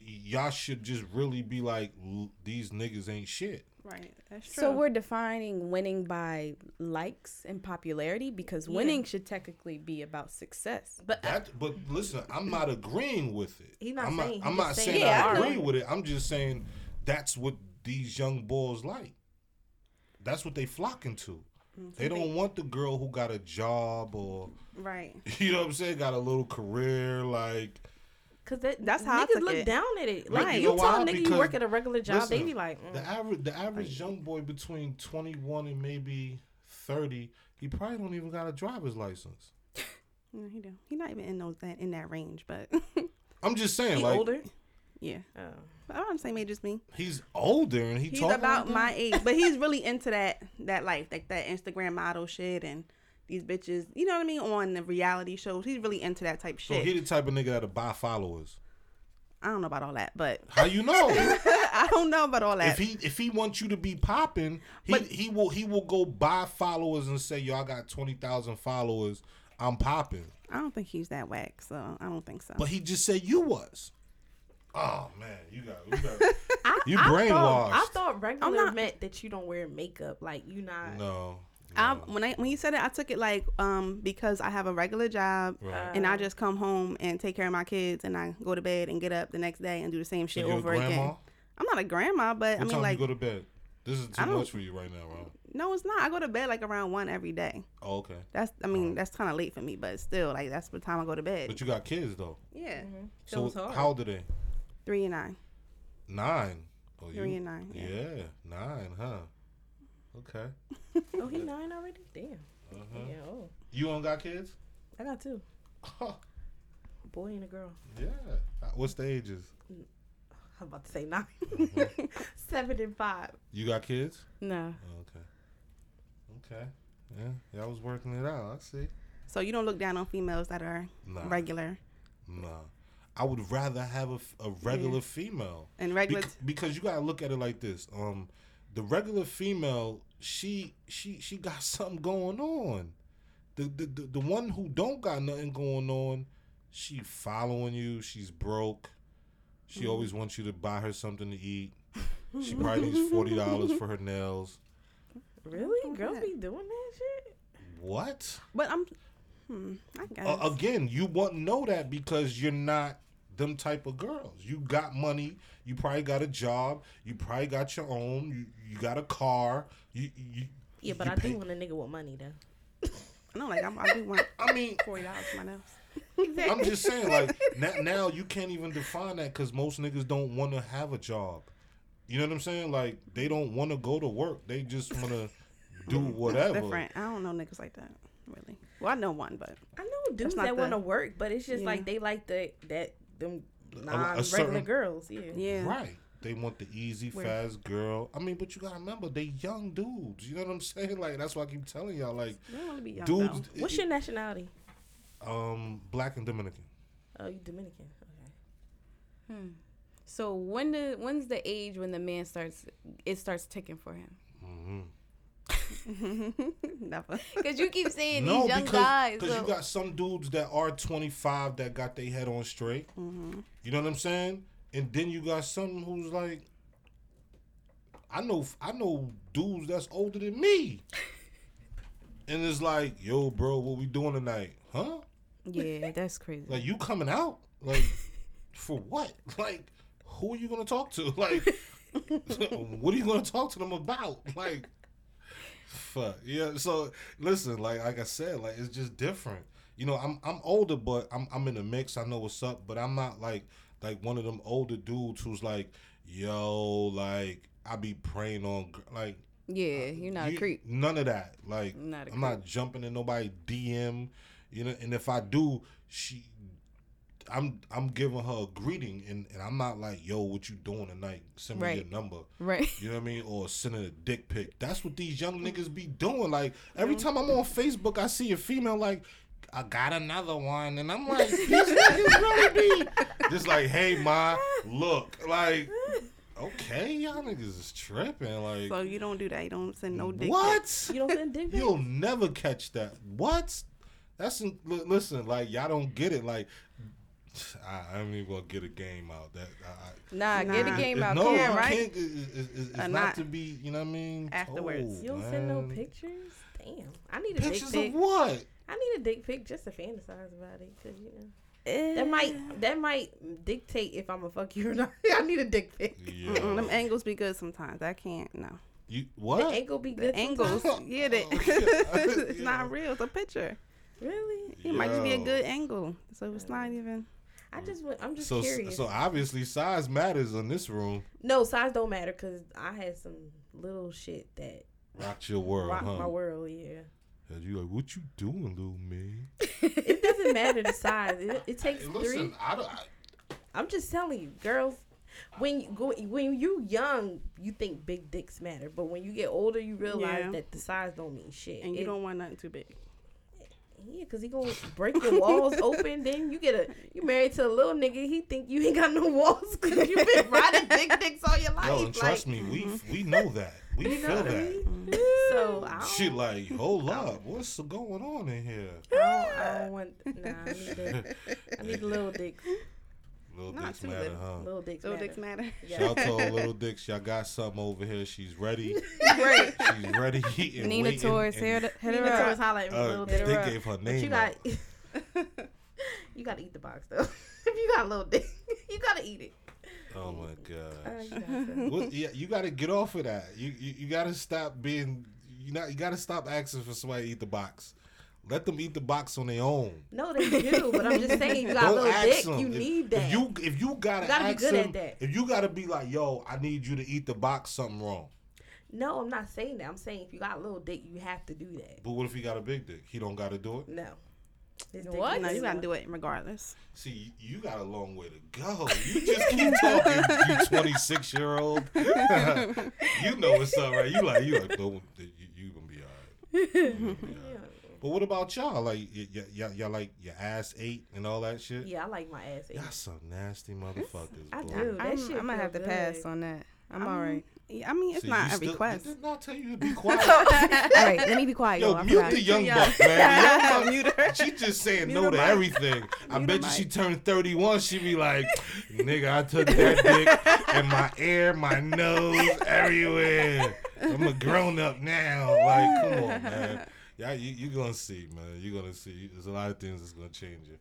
y'all should just really be like, these niggas ain't shit. Right. That's true. So we're defining winning by likes and popularity because Yeah. winning should technically be about success. But I, That, but listen, I'm not agreeing with it. He not I'm saying- not, he I'm not saying saying they I are. agree with it. I'm just saying that's what these young boys like. That's what they flocking to. They don't want the girl who got a job or right. you know what I'm saying, got a little career like Cause that, That's how I niggas took look it. down at it. Like Right. you You know tell why? a nigga you work at a regular job, they be like, mm. the average the average young boy between 21 and maybe 30, he probably don't even got a driver's license. Yeah, he don't. He not even in those that in that range, but I'm just saying he like older. yeah. Oh. I'm the same age as me. he's older and he He's talking about like my age, but he's really into that that life, like that Instagram model shit and these bitches. You know what I mean? On the reality shows, he's really into that type shit. So he the type of nigga that'll buy followers. I don't know about all that, but How you know? I don't know about all that. if he if he wants you to be popping, he But- he will he will go buy followers and say, "Yo, I got twenty thousand followers. I'm popping." I don't think he's that whack, so I don't think so. But he just said you was. Oh man, you got you got I, You I Thought, brainwashed. I thought regular not- meant that you don't wear makeup. Like you not. no. I, when I when he said it, I took it like um because I have a regular job Right. and I just come home and take care of my kids and I go to bed and get up the next day and do the same shit you over grandma? again. I'm not a grandma, but What I mean time like you go to bed? This is too I don't- much for you right now, right? no, it's not. I go to bed like around one every day. Oh, okay. That's I mean that's kind of late for me, but still like that's the time I go to bed. But you got kids though. yeah, So Feels hard. how old are they? Three and nine, Nine. Oh, three you? and nine. Yeah. Yeah, nine, huh? Okay. Oh, he nine already. Damn. Uh-huh. Yeah. Oh, You don't got kids? I got two. A boy and a girl. yeah. Uh, What's the ages? I'm about to say 9 Mm-hmm. Seven and five. You got kids? No. Oh, okay. Okay. Yeah, y'all was working it out. I see. So you don't look down on females that are Nah. regular Nah. I would rather have a, a regular female. and regular. Bec- because you gotta look at it like this. Um, the regular female, she she she got something going on. The the the, the one who don't got nothing going on, she following you. She's broke. She Mm-hmm. always wants you to buy her something to eat. She probably needs forty dollars for her nails. Really? Girls be doing that shit? What? but I'm. Hmm. I guess. Uh, again, you won't know that because you're not them type of girls. You got money. You probably got a job. You probably got your own. You you got a car. You you. Yeah, but you I pay- do want a nigga with money though. I know, like I'm, I do want I mean, forty dollars for my nails. I'm just saying, like now, now you can't even define that because most niggas don't want to have a job. You know what I'm saying? Like they don't want to go to work. They just want to do whatever. Different. I don't know niggas like that. Really. Well, I know one, but I know dudes that the- want to work, but it's just Yeah. like they like the that them a non regular certain- girls. Yeah. yeah. Right. They want the easy, Where- fast girl. I mean, but you gotta remember, they young dudes. You know what I'm saying? Like that's why I keep telling y'all, like They don't want to be young. dudes. though. What's your nationality? um black and Dominican? Oh, you Dominican. Okay. Hmm. So when the when's the age when the man starts it starts ticking for him? hmm Never. Because you keep saying No, these young because guys. because so- you got some dudes that are 25 that got their head on straight. Mm-hmm. You know what I'm saying? And then you got some who's like, I know, I know dudes that's older than me, and it's like, yo, bro, what we doing tonight? Huh? yeah, that's crazy. Like you coming out? Like for what? Like who are you gonna talk to? Like what are you gonna talk to them about? Like fuck yeah. So listen, like like I said, like it's just different. You know, I'm I'm older, but I'm I'm in the mix. I know what's up, but I'm not like like one of them older dudes who's like, yo, like I be praying on like yeah, uh, you're not you- a creep. None of that. Like Not I'm not jumping in nobody DM. You know, and if I do, she I'm I'm giving her a greeting and, and I'm not like, yo, what you doing tonight? Send me Right. your number. Right. You know what I mean? Or sending a dick pic. That's what these young niggas be doing. Like every Mm-hmm. time I'm on Facebook I see a female like I got another one and I'm like, these niggas really be just like, hey ma, look, like okay, y'all niggas is tripping. Like So you don't do that. You don't send no dick. pics. what? You don't send dick pics? You'll never catch that. What? That's listen. Like y'all don't get it. Like I, I'm even gonna get a game out. That I, Nah, get a game out. no, there, you right? can't. It, it, it, it's not, not to be. You know what I mean? afterwards. told, You don't send no pictures? Damn. I need a Pictures dick of pic. what? I need a dick pic just to fantasize about it, cause you know Eh. that might that might dictate if I'm gonna fuck you or not. I need a dick pic. Yeah. Mm-mm, them angles be good sometimes. I can't. No. you The what? angle be The good. angles. sometimes? Yeah, they, Oh, yeah. it's Yeah. not real. It's a picture. Really? It might just be a good angle. So it's not even. I just went, I'm just So curious. so obviously size matters in this room. no, size don't matter because I had some little shit that Rocked your world, rocked huh? my world. Yeah. And you like, what you doing, little man? it doesn't matter the size. It, it takes Hey, three. I don't. I, I'm just telling you, girls. When you go, when you young, you think big dicks matter, but when you get older, you realize Yeah. that the size don't mean shit. And you don't want nothing too big. Yeah, cause he gonna break your walls open. Then you get a you married to a little nigga. He think you ain't got no walls because you been riding big dicks all your life. yo, and trust like, me, we mm-hmm. we know that. We you feel what I that. mean? Mm-hmm. So mm-hmm. I don't, like, hold up, what's going on in here? I don't, I don't want. Nah, I need a, I need a little dicks. Little Not dicks too matter, little. huh? Little dicks. So matter. dicks matter. Yeah. Shout out to little dicks. Y'all got something over here. She's ready. Right. She's ready. And Neena waiting, Taurus, and, hit her Hit hit her her toes, up. holla at me, Uh, little they dick. Hit her gave her But you name. got you got to eat the box though. if you got a little dick, you gotta eat it. Oh my Uh, god. you got to. Well, yeah, you got to get off of that. You you, you got to stop being. You not. You got to stop asking for somebody to eat the box. Let them eat the box on their own. No, they do, but I'm just saying, you got a Don't little dick, them. you If- need that. If you if you gotta, You gotta be ask good at that. If you gotta be like, yo, I need you to eat the box, something wrong. no, I'm not saying that. I'm saying if you got a little dick, you have to do that. But what if he got a big dick? He don't got to do it. No. His dick No, you gotta do it regardless. See, you you got a long way to go. You just keep talking, you 26 year old. you know what's up, right? You like, you like, no, you, you gonna be alright. You gonna be all right. But what about y'all? Like, y- y- y'all, y'all like your ass ate and all that shit? Yeah, I like my ass. ate. Y'all some nasty motherfuckers. I boy. do. That I'm, shit I might feel have to good. pass on that. I'm Um, all right. Yeah, I mean, it's See, not you a still- request. Did not tell you to be quiet. all right, let me be quiet, Yo, y'all. I mute forgot. the young Yeah. buck, man. The young buck, Mute her. She just saying Mute no to mic. everything. I Mute bet her you she turned 31, she be like, nigga, I took that dick in my ear, my nose, everywhere. I'm a grown up now. Like, come on, man. Yeah, you, you gonna see, man. You're gonna see. There's a lot of things that's gonna change you.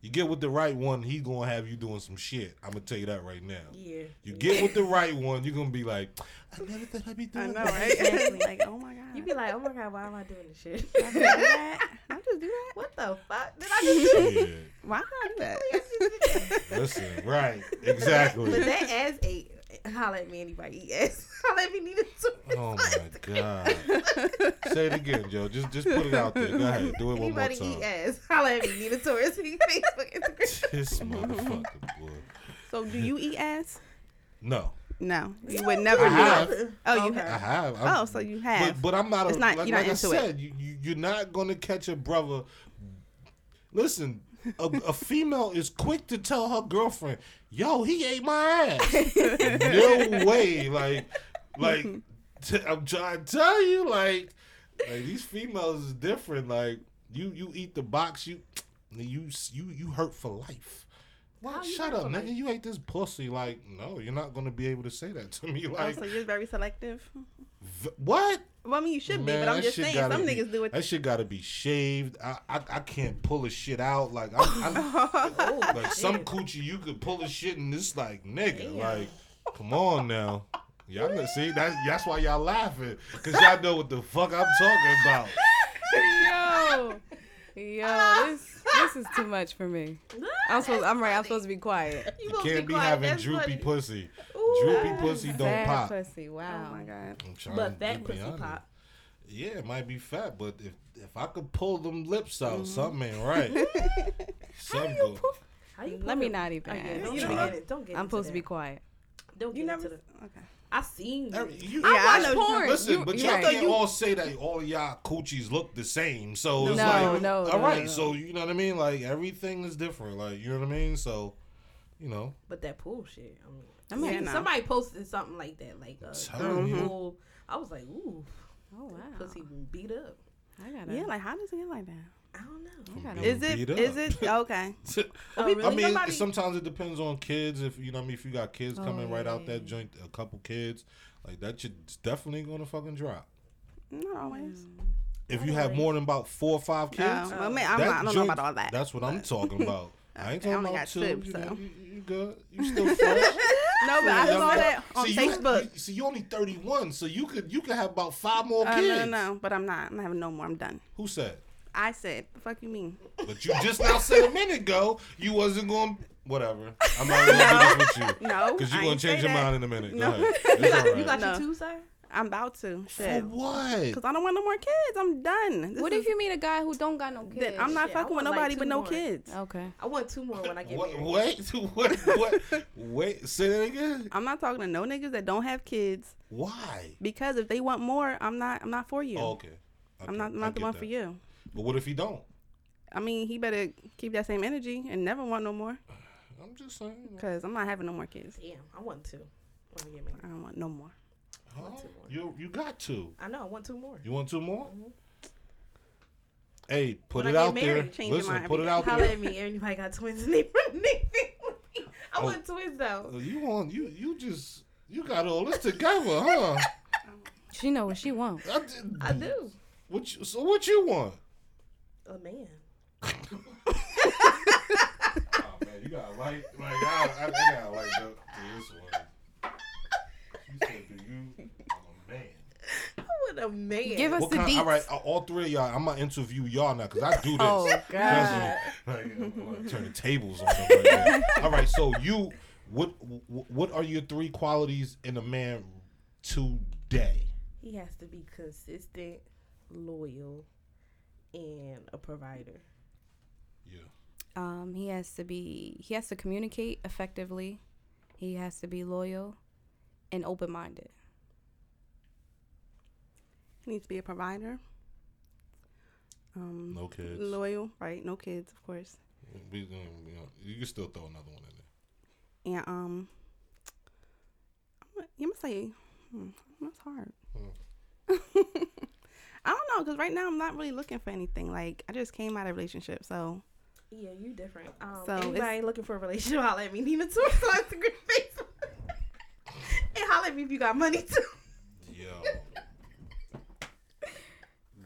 You get with the right one, he gonna have you doing some shit. I'm gonna tell you that right now. Yeah. You get with the right one, you're gonna be like, I never thought I'd be I doing know, that. right? Exactly. like, oh my god. You be like, oh my god, why am I doing this shit? I just do that. I just do that. what the fuck did I just do? Yeah. Why did I do that? Listen, right, exactly. But that ass ate. Holla at me, anybody eat ass. Holla at me, needed to. Oh my god! Say it again, Joe. Just just put it out there. Go ahead, do it one more Anybody time. eat ass. Holla at me, Neena Taurus. Facebook, Instagram. This motherfucker, boy. so, do you eat ass? No, No, you would never I do have. it. Oh, you Okay. I have. have. I'm- Oh, so you have. But, but I'm not. A, It's not- like, you're not like I into it. said, you, you you're not gonna catch a brother. Listen, a, a female is quick to tell her girlfriend, "Yo, he ate my ass." no way, like, like t- I'm trying to tell you, like, like these females is different. Like, you you eat the box, you you you you hurt for life. Well, shut up, nigga. life? You ate this pussy. Like, no, you're not gonna be able to say that to me. oh, Like, so you're very selective. v- what? Well, I mean, you should be, but I'm just saying some be- niggas do it. That shit gotta be shaved. I I, I can't pull a shit out. Like I'm, I'm Oh, like some coochie you could pull a shit and it's like nigga. Damn. Like, come on now. Y'all know, see that's that's why y'all laughing because y'all know what the fuck I'm talking about. Yo, yo, this this is too much for me. I'm supposed. I'm right. I'm supposed to be quiet. You supposed to can't be quiet, having that's droopy funny. pussy. Ooh. Droopy pussy don't Sad pop. pussy. Oh Wow. my god. I'm trying But to fat be pussy honest. pop. Yeah, it might be fat, but if if I could pull them lips out, Mm-hmm. something ain't right. something you go- pull- How you Let me not even Oh, ask. Don't You get don't know? into- Don't get I'm supposed to be quiet. Don't You never. into the. Okay. I seen you. Every- you- I I watch know- porn. Listen, You- but you y'all right. can't all say that all y'all coochies look the same. So it's No, like, no, all no, right. no. So you know what I mean? Like everything is different. Like you know what I mean? So, you know, But that pool shit. I mean, I mean, Yeah, no. Somebody posted something like that, like uh, Telling you. I was like, ooh, oh wow. pussy beat up. I gotta. Yeah, like how does it get like that? I don't know. Is Beat it? up. Is it okay? Oh, I mean, Somebody- sometimes it depends on kids. If you know, what I mean, if you got kids Oh, coming right out yeah. that joint, a couple kids, like that, shit definitely gonna fucking drop. Not always. If you have more than about four or five kids, Um, well, man, I'm not, I don't know about all that. That's what I'm talking about. I ain't I talking only about got two. two, you, so. you, you good? You still fresh? no, but I saw girl. that on see, Facebook. You, see, you only 31, so you could you could have about five more Uh, kids. no, no, no, but I'm not. I'm not having no more. I'm done. Who said? I said, the fuck you mean? But you just now said a minute ago you wasn't going. Whatever. I'm not gonna do this with you. No, Because you're gonna change your that. mind in a minute. Go No. ahead. It's all right. You got No. your two, sir? I'm about to. For what? Because I don't want no more kids. I'm done. This What is- if you meet a guy who don't got no kids? Then I'm not Shit, fucking with want, like, nobody two with no more. kids. Okay. I want two more when I get What, married. wait, what, what, wait, say that again. I'm not talking to no niggas that don't have kids Why? because if they want more, I'm not. I'm not for you. Oh, okay. I'm not. I'm not the one that. for you. But what if he don't? I mean, he better keep that same energy and never want no more. I'm just saying. Cause I'm not having no more kids. Damn, I want two I get married. I don't want no more. Huh? want two more. You you got to. I know, I want two more. You want two more? Mhm. Hey, put When it I get out there. married, change your Listen, mind put it out Holla there. at me. Anybody got twins in their family? I Oh. want twins though. Uh, You want you you just you got all this together, huh? She know what she want. I, I do. What you, so what you want? A man. Oh man, you got like like I, I, I got like that to this one. She said, "Do you?" I'm a man. I want a man. Give us What the kind? deets. All right, uh, all three of y'all. I'm gonna interview y'all now because I do this. Oh God. me. Like, turn the tables on them. Right. All right, so you, what, what are your three qualities in a man today? He has to be consistent, loyal, and a provider. Yeah. Um, he has to be. He has to communicate effectively. He has to be loyal, and open minded. He needs to be a provider. Um, No kids. loyal, right? No kids, of course. We, you, know, you can still throw another one in there. And um, I'm gonna- you must say, hmm, that's hard. I don't know, cause right now I'm not really looking for anything. Like I just came out of a relationship, so Yeah, you different. Um, So anybody it's- looking for a relationship, holla at me. Neena Tour on Instagram, Facebook. and holla at me if you got money too. Yo.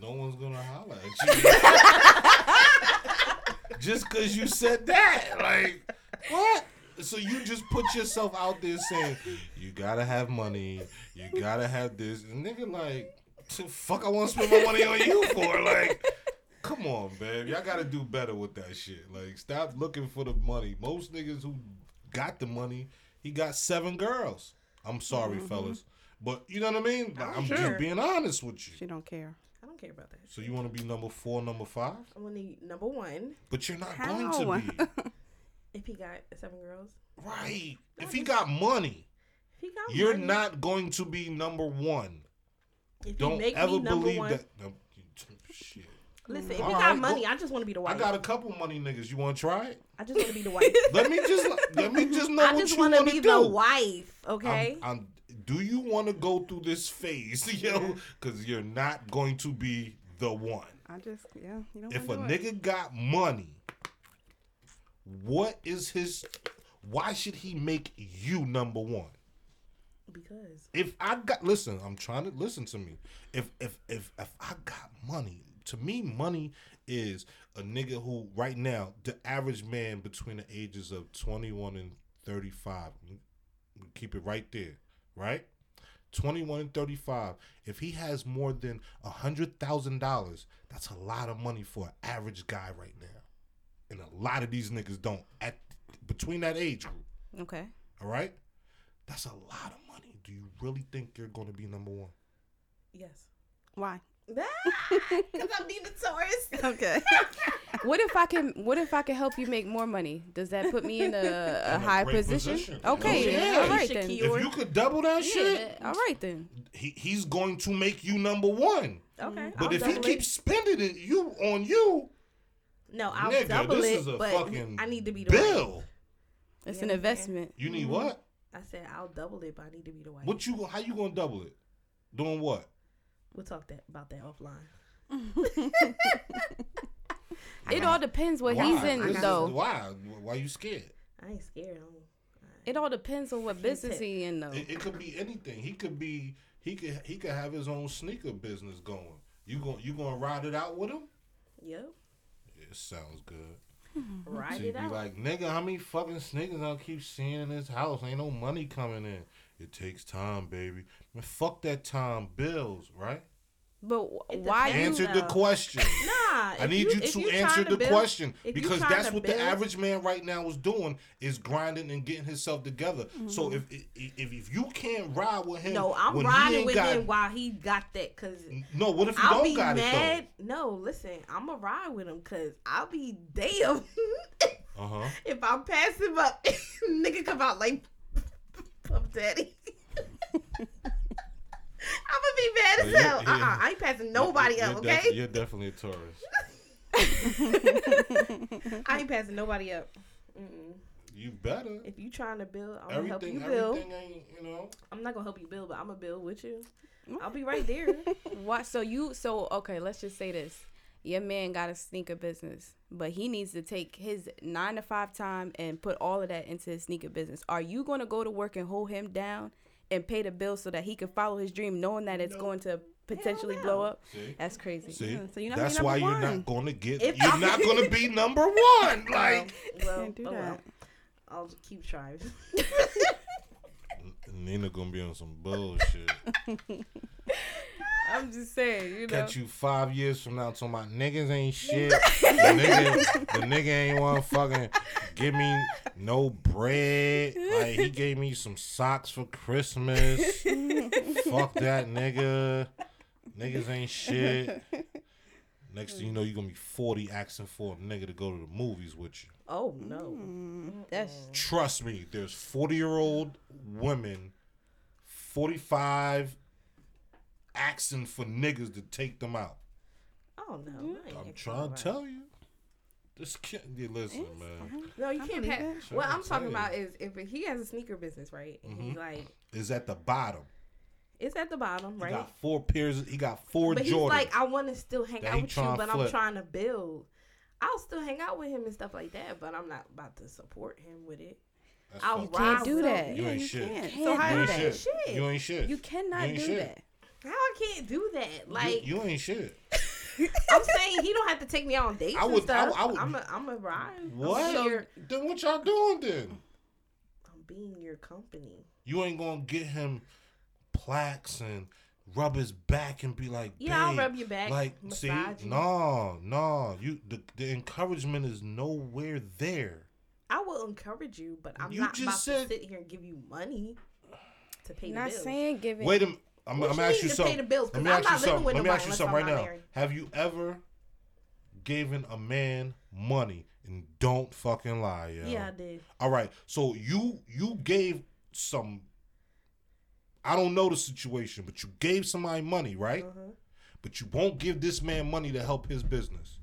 no one's gonna holler at you. just cause you said that. Like, what? So you just put yourself out there saying, you gotta have money, you gotta have this. And nigga like, the fuck I wanna spend my money on you for? Like, come on, babe. Y'all gotta do better with that shit. Like, stop looking for the money. Most niggas who got the money, he got seven girls. I'm sorry, mm-hmm. fellas. But you know what I mean? Like, oh, I'm Sure. just being honest with you. she don't care. I don't care about that. So you want to be number four, number five? I want to be number one But you're not How? going to be. if he got seven girls. right. If he got money, If he got you're money, not going to be number one. If Don't make ever me number believe one, that. No, shit. Listen, if All right, got go- money, I just want to be the wife. I got a couple money niggas. You want to try it? I just want to be the wife. Let me just let me just know I what just you want want to be do. the wife. Okay. I'm, I'm, do you want to go through this phase, yo? Because you're not going to be the one. I just yeah, you know. if a nigga got money, what is his? Why should he make you number one? Because If I got listen, I'm trying to listen to me. If if if if I got money, to me, money is a nigga who right now the average man between the ages of 21 and 35. Keep it right there, right? 21 and 35. If he has more than a hundred thousand dollars, that's a lot of money for an average guy right now. And a lot of these niggas don't at between that age group. Okay. All right, that's a lot of money. Do you really think you're going to be number one? yes. Why? Because I'm Neena Taurus. Okay. What if I can? What if I can help you make more money? Does that put me in a, a In a high position? position. Okay. Yeah. All right then. If you could double that shit, All right then. he, he's going to make you number one. Okay. But I'll if he double keeps spending it, you on you, it. no, I'll nigga, double this it. is a but fucking I need to be the wife. bill. It's Yeah, an okay. investment. You Mm-hmm. need what? I said I'll double it, but I need to be the wife. What you? How you gonna double it? Doing what? We'll talk that about that offline. It all depends what Why? he's in This is- though. Why? Why you scared? I ain't scared. I'm, It all depends on what Can't business tell. he in though. It, it could be anything. He could be. He could. He could have his own sneaker business going. You going You gonna ride it out with him? yep. It sounds good. Ride so you it be out. like, nigga, how many fucking sneakers I'll keep seeing in this house? Ain't no money coming in. It takes time, baby. Man, fuck that time. Bills, right? But wh- It why you? depends. Answer the question. Nah. I need you, if to answer to the build- question because that's to what the average man right now is doing is grinding and getting himself together. So if, if if if you can't ride with him, No, I'm when he riding ain't with got, him while he got that. Cause No, what if you I'll don't be got mad. No, listen, I'm gonna ride with him. Cause I'll be damn? Uh huh. if I pass him up. nigga come out like Puff Daddy. I'm gonna be mad as Yeah, hell. yeah. Uh-uh, I ain't passing nobody you're, up. you're Okay, def- you're definitely a Taurus. I ain't passing nobody up. Mm-mm. You better. If you trying to build, I'm gonna help you build. ain't you know. I'm not gonna help you build, but I'm gonna build with you. Mm. I'll be right there. What? So you? So okay. Let's just say this. Your man got a sneaker business, but he needs to take his nine to five time and put all of that into his sneaker business. Are you going to go to work and hold him down and pay the bill so that he can follow his dream, knowing that it's going to potentially no. blow up? See, That's crazy. see. Yeah, so you're not That's gonna why be you're not going to get. If you're I'm- not going to be number one. Like well, Can't do oh well. that. I'll just keep trying. Neena gonna be on some bullshit. I'm just saying, you know. Catch you five years from now talking my niggas ain't shit. the, nigga, the nigga ain't want to fucking give me no bread. Like he gave me some socks for Christmas. Fuck that nigga. Niggas ain't shit. Next thing you know, you're gonna be 40 asking for a nigga to go to the movies with you. Oh no. Mm, that's Trust me, there's 40 year old women, 45 asking for niggas to take them out. Oh no. I ain't I'm trying to tell you. This kid, yeah, listen, man. No, you I can't. believe Pass. it. What I'm talking tell about is if he has a sneaker business, right? And he Mhm. like Is at the bottom. it's at the bottom, right? He right? got four pairs. He got four But he's like, I want to still hang out with you, tryna but I'm trying to build. I'll still hang out with him and stuff like that, but I'm not about to support him with it. That's I'll fucked up. ride Can't do that. You yeah, ain't you shit. can't. Can't So do how You ain't shit. Shit. You ain't shit. you cannot ain't do shit. that. How I can't do that? Like you, you ain't shit. I'm saying, he don't have to take me on dates I and would- I stuff. would- I would- I'm a, I'm a ride. What? I'm, your, then what y'all doing then? I'm being your company. You ain't gonna get him plaques and rub his back and be like, Yeah, I'll rub your back, Like, see, massage you. no, no, you the, the encouragement is nowhere there. I will encourage you, but I'm You not just about said- to sit here and give you money to pay Not the bills. Not saying giving. Wait a minute. I'm, What I'm you gonna ask you to pay something. the bills? Let 'Cause me I'm ask you not something. Let me ask you unless something right now. married. Have you ever given a man money and don't fucking lie, yo? Yeah, I did. All right. So you you gave some. I don't know the situation, but you gave somebody money, right? Uh-huh. But you won't give this man money to help his business.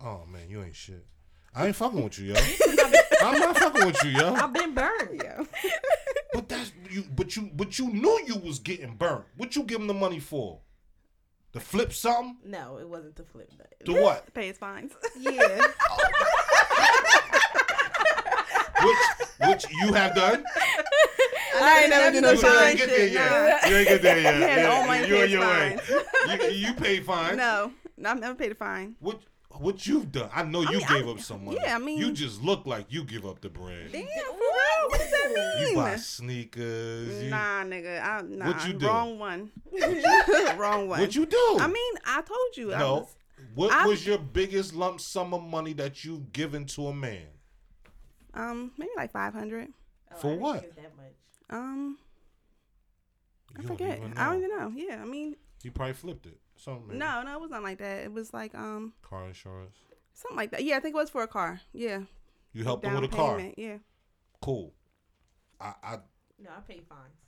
Oh man, you ain't shit. I ain't fucking with you, yo. I'm not fucking with you, yo. I've been burned. Yeah. But you. But you. But you knew you was getting burnt. What you give him the money for? To flip something? No, it wasn't to flip that. To what? Pay his fines. Yeah. Which which you have done? I ain't never do did no no you fine ain't get there shit. yet. You ain't get there yet. He had Yeah, own money you pay on his your way. You, you paid fine. No, no, I've never paid a fine. What what you've done? I know you mean, gave I- up some money. yeah, I mean- you just look like you give up the bread. Damn, for? What does that mean? You buy sneakers. You, Nah, nigga. I, nah, What you do? Wrong one. wrong one. What you do? I mean, I told you. I no. was, what I- was your biggest lump sum of money that you've given to a man? um, maybe like five hundred. Oh, For I what? think it was that much. Um, I You don't forget. even I don't even know. Yeah, I mean, He probably flipped it. Something. maybe. no, no, it was not like that. It was like um, Car insurance. something like that. Yeah, I think it was for a car. Yeah, You helped him with a car. Yeah. Cool. I, I No, I pay fines.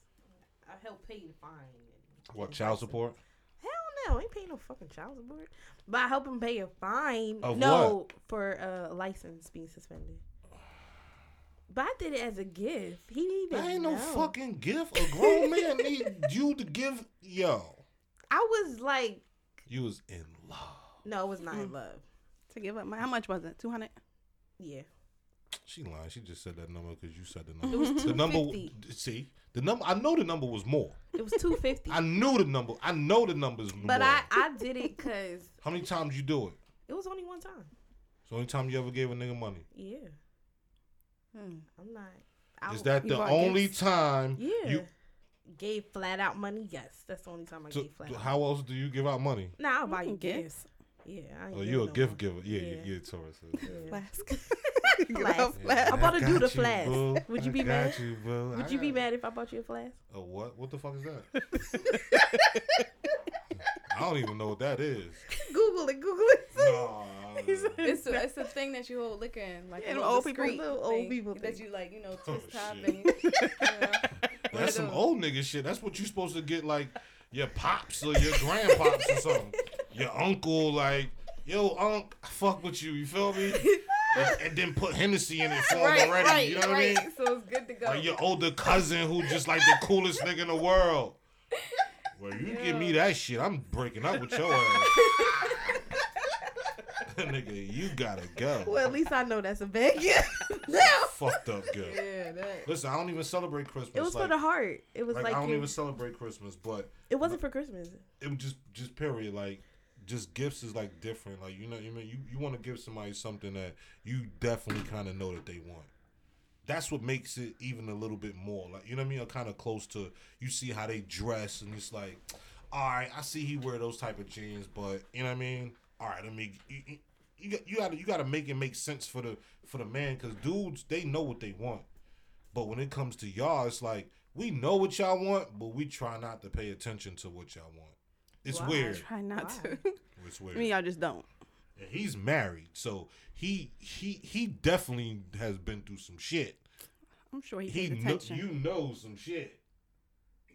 I help pay the fine. and- what and child price support? Hell no, I ain't paying no fucking child support. But I help him pay a fine. Of no, for uh, license being suspended. But I did it as a gift. He didn't even That ain't no fucking gift. A grown man need you to give. Yo, I was like, you was in love. no, it was not Mm. in love. To give up my how much was it? Two hundred. Yeah, She lying. She just said that number because you said the number. it was the number. See, the number. I know the number was more. It was two fifty. I knew the number. I know the numbers. But more. I I did it because How many times you do it? it was only one time. It's the only time you ever gave a nigga money. Yeah, Hmm. I'm not. I Is that the only gifts? time? Yeah. You, gave flat out money? Yes, that's the only time I to, gave flat. to- out. how else do you give out money? Nah, I'll buy you Mm, gifts. gifts. Yeah, I ain't Oh, give you a no gift more. giver? Yeah, yeah, Yeah. a Taurus. Yeah. Flask. Flask. Flask. I bought a got dude a you, flask. boo. Would you I be got mad? You, boo. Would I you be mad if I bought you a flask? A what? What the fuck is that? I don't even know what that is. Google it. Google it. No. It's a, it's a thing that you hold liquor in, like Yeah, a them little old people- little old thing people that you like, you know, Oh, twist top shit. and. You know, That's some old nigga shit. That's what you're supposed to get like your pops or your grandpops or something. Your uncle, like, yo, unc, I fuck with you. You feel me? and, and then put Hennessy in it for him Right, already. right, you know what right. I mean? So it's good to go. Like your older cousin who just like the coolest nigga in the world. Well, you give me that shit, I'm breaking up with your ass. nigga, you gotta go. Well, at least I know that's a bad gift. Fucked up girl. yeah, that. Listen, I don't even celebrate Christmas. it was like, for the heart. It was like, like, I don't even celebrate Christmas, but it wasn't for Christmas. it was just just period. Like just gifts is like different. Like you know, you mean you, you want to give somebody something that you definitely kind of know that they want. That's what makes it even a little bit more like you know what I mean. Kind of close to you see how they dress and it's like, all right, I see he wear those type of jeans, but you know what I mean. All right, I mean You, got you got to you got to make it make sense for the for the man because dudes they know what they want, but when it comes to y'all, it's like we know what y'all want, but we try not to pay attention to what y'all want. It's Why? weird. Try not Why? to. It's I mean, y'all just don't. And he's married, so he he he definitely has been through some shit. I'm sure he He pays know, attention. you know some shit.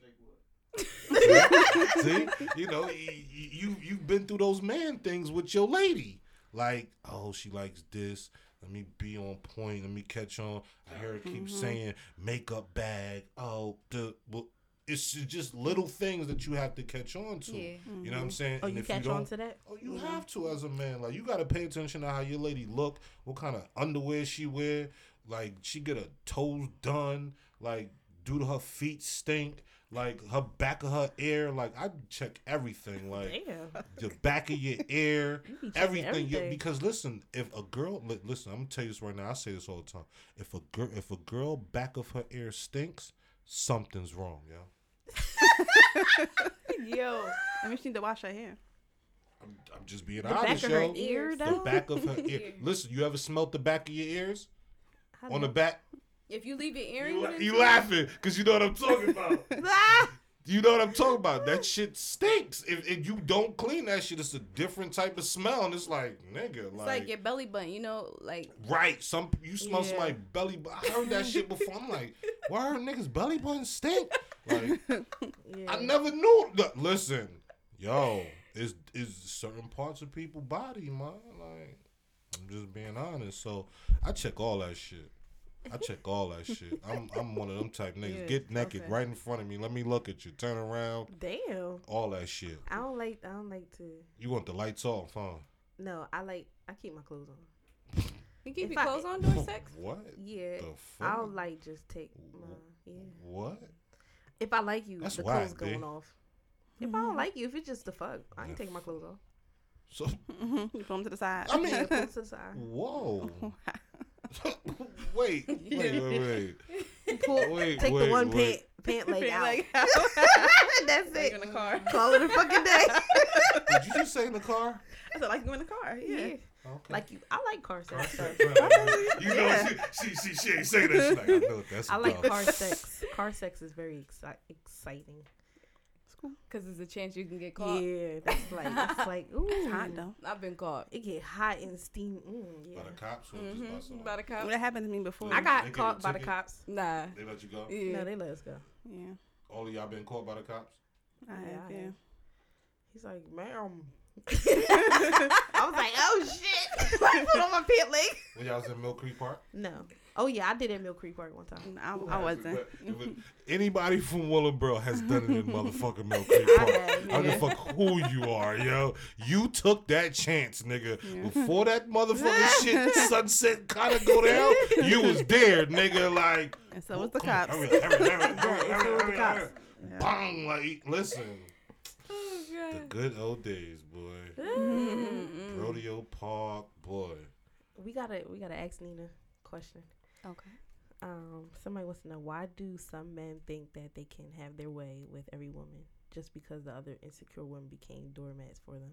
Like what? See, you know, y- y- you you've been through those man things with your lady. Like, oh, she likes this. Let me be on point. Let me catch on. I hear her keep Mm-hmm. saying makeup bag. Oh, the well, it's just little things that you have to catch on to. Yeah. You know what I'm mm-hmm. saying? Oh, And you if catch don't- on to that? Oh, you mm-hmm. have to as a man. Like you gotta pay attention to how your lady look, what kind of underwear she wear. Like she get her toes done. Like do her feet stink. Like her back of her ear. Like I check everything. Like Damn. the back of your ear, You be checking everything. Yeah, because listen, if a girl, listen, I'm gonna tell you this right now. I say this all the time. If a girl, if a girl back of her ear stinks, something's wrong, yo. Yo. I mean, she need to wash her hair. I'm, I'm just being The back honest, of her yo. ear, The back of her ear. Listen, you ever smelt the back of your ears? How On the back? If you leave your earrings, You, in you laughing because you know what I'm talking about. You know what I'm talking about. That shit stinks. If, if you don't clean that shit, it's a different type of smell. And it's like, nigga, It's like, like your belly button, you know, like right. Some you smell Yeah. somebody belly button. I heard that shit before. I'm like, why are niggas belly button stink? Like, Yeah. I never knew. Look, Listen, yo, is is certain parts of people body, man. Like, I'm just being honest. So I check all that shit. I check all that shit. I'm I'm one of them type niggas. Yeah, Get naked okay. right in front of me. Let me look at you. Turn around. Damn. All that shit. I don't like. I don't like to. You want the lights off, huh? No, I like. I keep my clothes on. you keep If your I- clothes on during sex. What? Yeah. The I'll fuck? like just take my. Yeah. What? If I like you, That's the whack, clothes going B. off. If I don't like you, if it's just the fuck, I ain't taking my clothes off. So Mm-hmm. You put them to the side. I mean, Yeah, put it to the side. whoa. wait, wait, wait, wait. Pull, Wait, take wait, the one wait. pant pant leg out. Like, That's like it. in the car. Call it a fucking day. Did you just say in the car? I said, like you in the car. Yeah. yeah. Okay. Like you, I like car sex. so- you know, Yeah. she, she, she, she ain't say that. She's like, I know that's I like car sex. Car sex is very exci- exciting. It's cool. Cause there's a chance you can get caught. Yeah, that's like it's like ooh, It's hot though. I've been caught. It get hot and steam. Mm, yeah. By the cops or by Mm-hmm. someone? By the cops. Well, that happened to me before. Yeah. I got gave caught by the cops. Nah. They let you go? Yeah. No, they let us go. Yeah. All of y'all been caught by the cops? I have. I Yeah. have. He's like, ma'am, I was like, oh shit. I Put on my pant leg. When y'all was in Mill Creek Park? No. Oh yeah, I did at Mill Creek Park one time. I, I wasn't. If Anybody from Willingboro has done it in motherfucking Mill Creek I Park. I don't give a fuck who you are, yo. You took that chance, nigga. Before that motherfucking shit sunset kind of go down, you was there, nigga. Like, And so was oh, the come on, cops. Bang, like, listen. The good old days, boy. Rodeo Park, boy. We gotta we gotta ask Neena a question. Okay. Um, somebody wants to know why do some men think that they can have their way with every woman just because the other insecure women became doormats for them?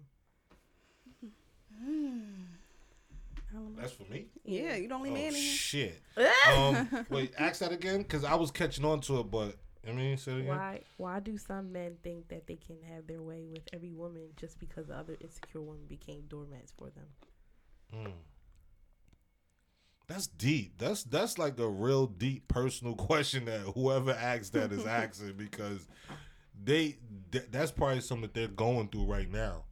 That's for me. Yeah, you the only Oh, man in here. shit. um, wait, ask that again, cause I was catching on to it, but I mean, say it again. Why why do some men think that they can have their way with every woman just because the other insecure women became doormats for them? Mm. That's deep. That's that's like a real deep personal question that whoever asks that is asking because they th- that's probably something that they're going through right now.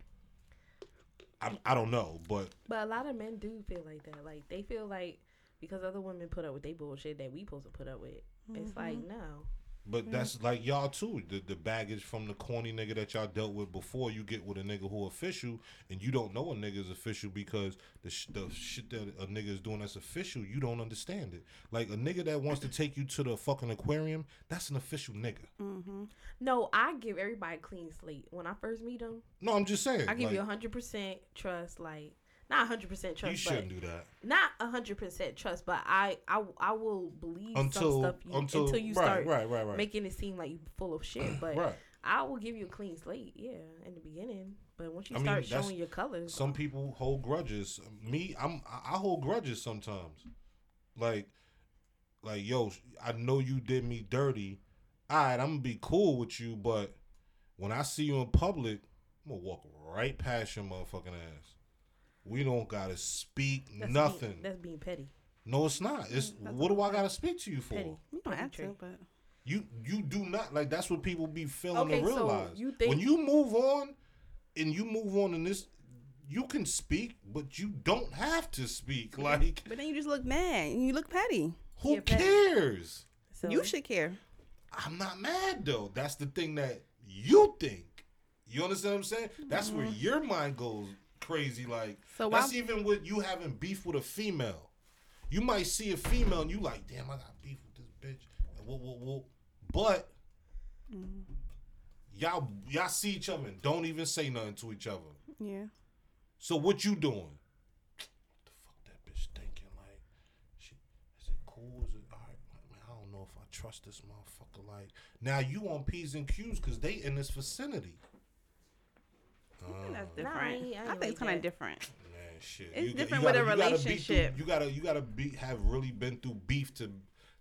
I I don't know, but But a lot of men do feel like that. Like they feel like because other women put up with they bullshit that we supposed to put up with. It's like no. But that's like y'all too. The the baggage from the corny nigga that y'all dealt with before you get with a nigga who official and you don't know a nigga's official because the sh- the shit that a nigga is doing that's official you don't understand it. Like a nigga that wants to take you to the fucking aquarium, that's an official nigga. Mm-hmm. No, I give everybody clean slate. When I first meet them, No, I'm just saying. I give like, you hundred percent trust. Like not hundred percent trust, You shouldn't do that not hundred percent trust. But I, I, I will believe until some stuff you, until, until, you right, start right, right, right, making it seem like you're full of shit. But right. I will give you a clean slate, yeah, in the beginning. But once you I start that's- showing your colors, Some uh, people hold grudges. Me, I'm I I hold grudges sometimes. Like, like yo, I know you did me dirty. All right, I'm gonna be cool with you, but when I see you in public, I'm gonna walk right past your motherfucking ass. We don't gotta speak that's nothing. Being, that's being petty. no, it's not. It's mm, what do I gotta speak to you for? Petty. You don't Petty have to, but You you do not like that's what people be failing Okay, to so realize. you think- when you move on and you move on in this you can speak, but you don't have to speak. Like but then you just look mad and you look petty. who Yeah, petty. cares? So You should care. I'm not mad though. That's the thing that you think. You understand what I'm saying? That's where mm-hmm. your mind goes crazy. Like So why- that's even with you having beef with a female. You might see a female and you like, damn, I got beef with this bitch. And whoa, whoa, whoa. But mm. y'all y'all see each other and don't even say nothing to each other. Yeah. So what you doing? The fuck that bitch thinking? Like, she is it cool? Is it all right? Like, man, I don't know if I trust this motherfucker. Like, now you on p's and q's because they in this vicinity. That's oh. Nah, I different. ain't- I I, think it's kind of different. man, shit. It's get- different with a you gotta be through- relationship. you gotta you gotta be have really been through beef to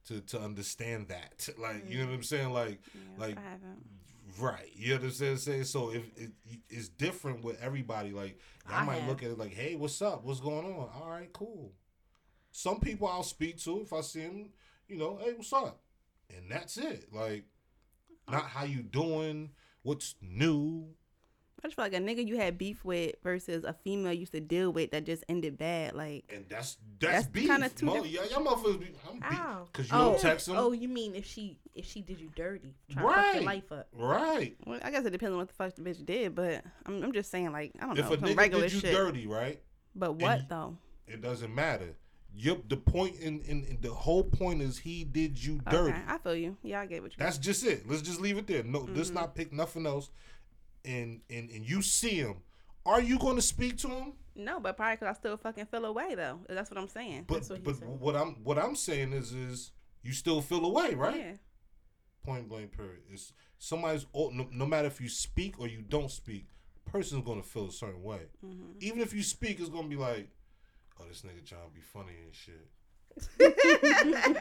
to to understand that. Like, you know what I'm mm. saying? Like, Yeah, like I haven't. Right. You understand what I'm saying? So if it, it's different with everybody, like y'all I might have. look at it like, hey, what's up? What's going on? All right, cool. Some people I'll speak to if I see them, you know, hey, what's up? And that's it. Like, not oh. how you doing, what's new. I just feel like a nigga you had beef with versus a female you used to deal with that just ended bad. Like, And that's that's, That's beef. kinda two Mo- different- y'all, y'all motherfuckers be I'm beef. Cause you oh, don't text them. Oh, you mean if she if she did you dirty, trying to fuck Right. your life up? Right. well, I guess it depends on what the fuck the bitch did, but I'm, I'm just saying, like, I don't If know, a nigga regular did you shit. dirty, right? But what you- though? It doesn't matter. Yep, the point in, in, in the whole point is he did you dirty. Okay, I feel you. Yeah, I get what you. That's just it. Let's just leave it there. No, let's Mm-hmm. not pick nothing else. And and and you see him. Are you going to speak to him? No, but probably because I still fucking feel away though. That's what I'm saying. But what but said. what I'm what I'm saying is is you still feel away, right? Yeah. Point blank. Period. It's somebody's. oh, No, no matter if you speak or you don't speak, person's going to feel a certain way. Mm-hmm. Even if you speak, it's going to be like, oh, this nigga trying to be funny and shit.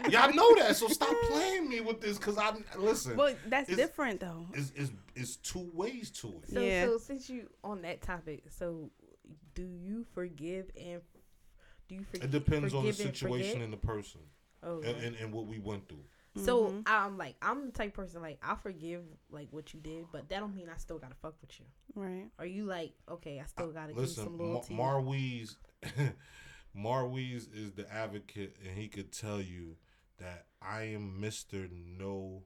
Y'all know that, so stop playing me with this. Cause I listen. Well, that's It's- different though. It's, it's, it's two ways to it. So Yeah. so since you on that topic, so do you forgive and do you forgive? It depends on the forgive and situation and the person Oh, and, okay. and, and what we went through. So Mhm. I'm like I'm the type of person like I forgive like what you did, but that don't mean I still gotta fuck with you. right. Are you like okay? I still gotta give you some Listen, Ma- loyalty. Marweez, is the advocate, and he could tell you that I am Mister No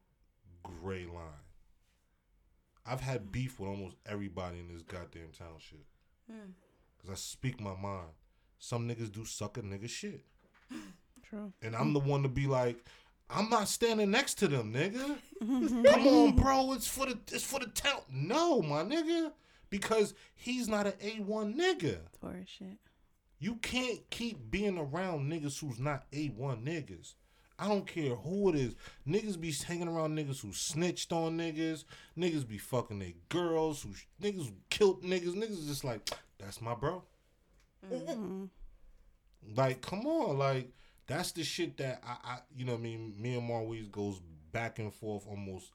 Gray Line. I've had beef with almost everybody in this goddamn township Hmm. because I speak my mind. Some niggas do suck a nigga shit, True. and I'm the one to be like, I'm not standing next to them, nigga. Come on, bro. It's for the it's for the town. No, my nigga, because he's not an A one nigga. Taurus shit. You can't keep being around niggas who's not A1 niggas. I don't care who it is. Niggas be hanging around niggas who snitched on niggas. Niggas be fucking their girls. Who niggas who killed niggas. Niggas just like, that's my bro. Mhm. Like, come on. Like, that's the shit that I, I you know what I mean? Me and Marweez goes back and forth almost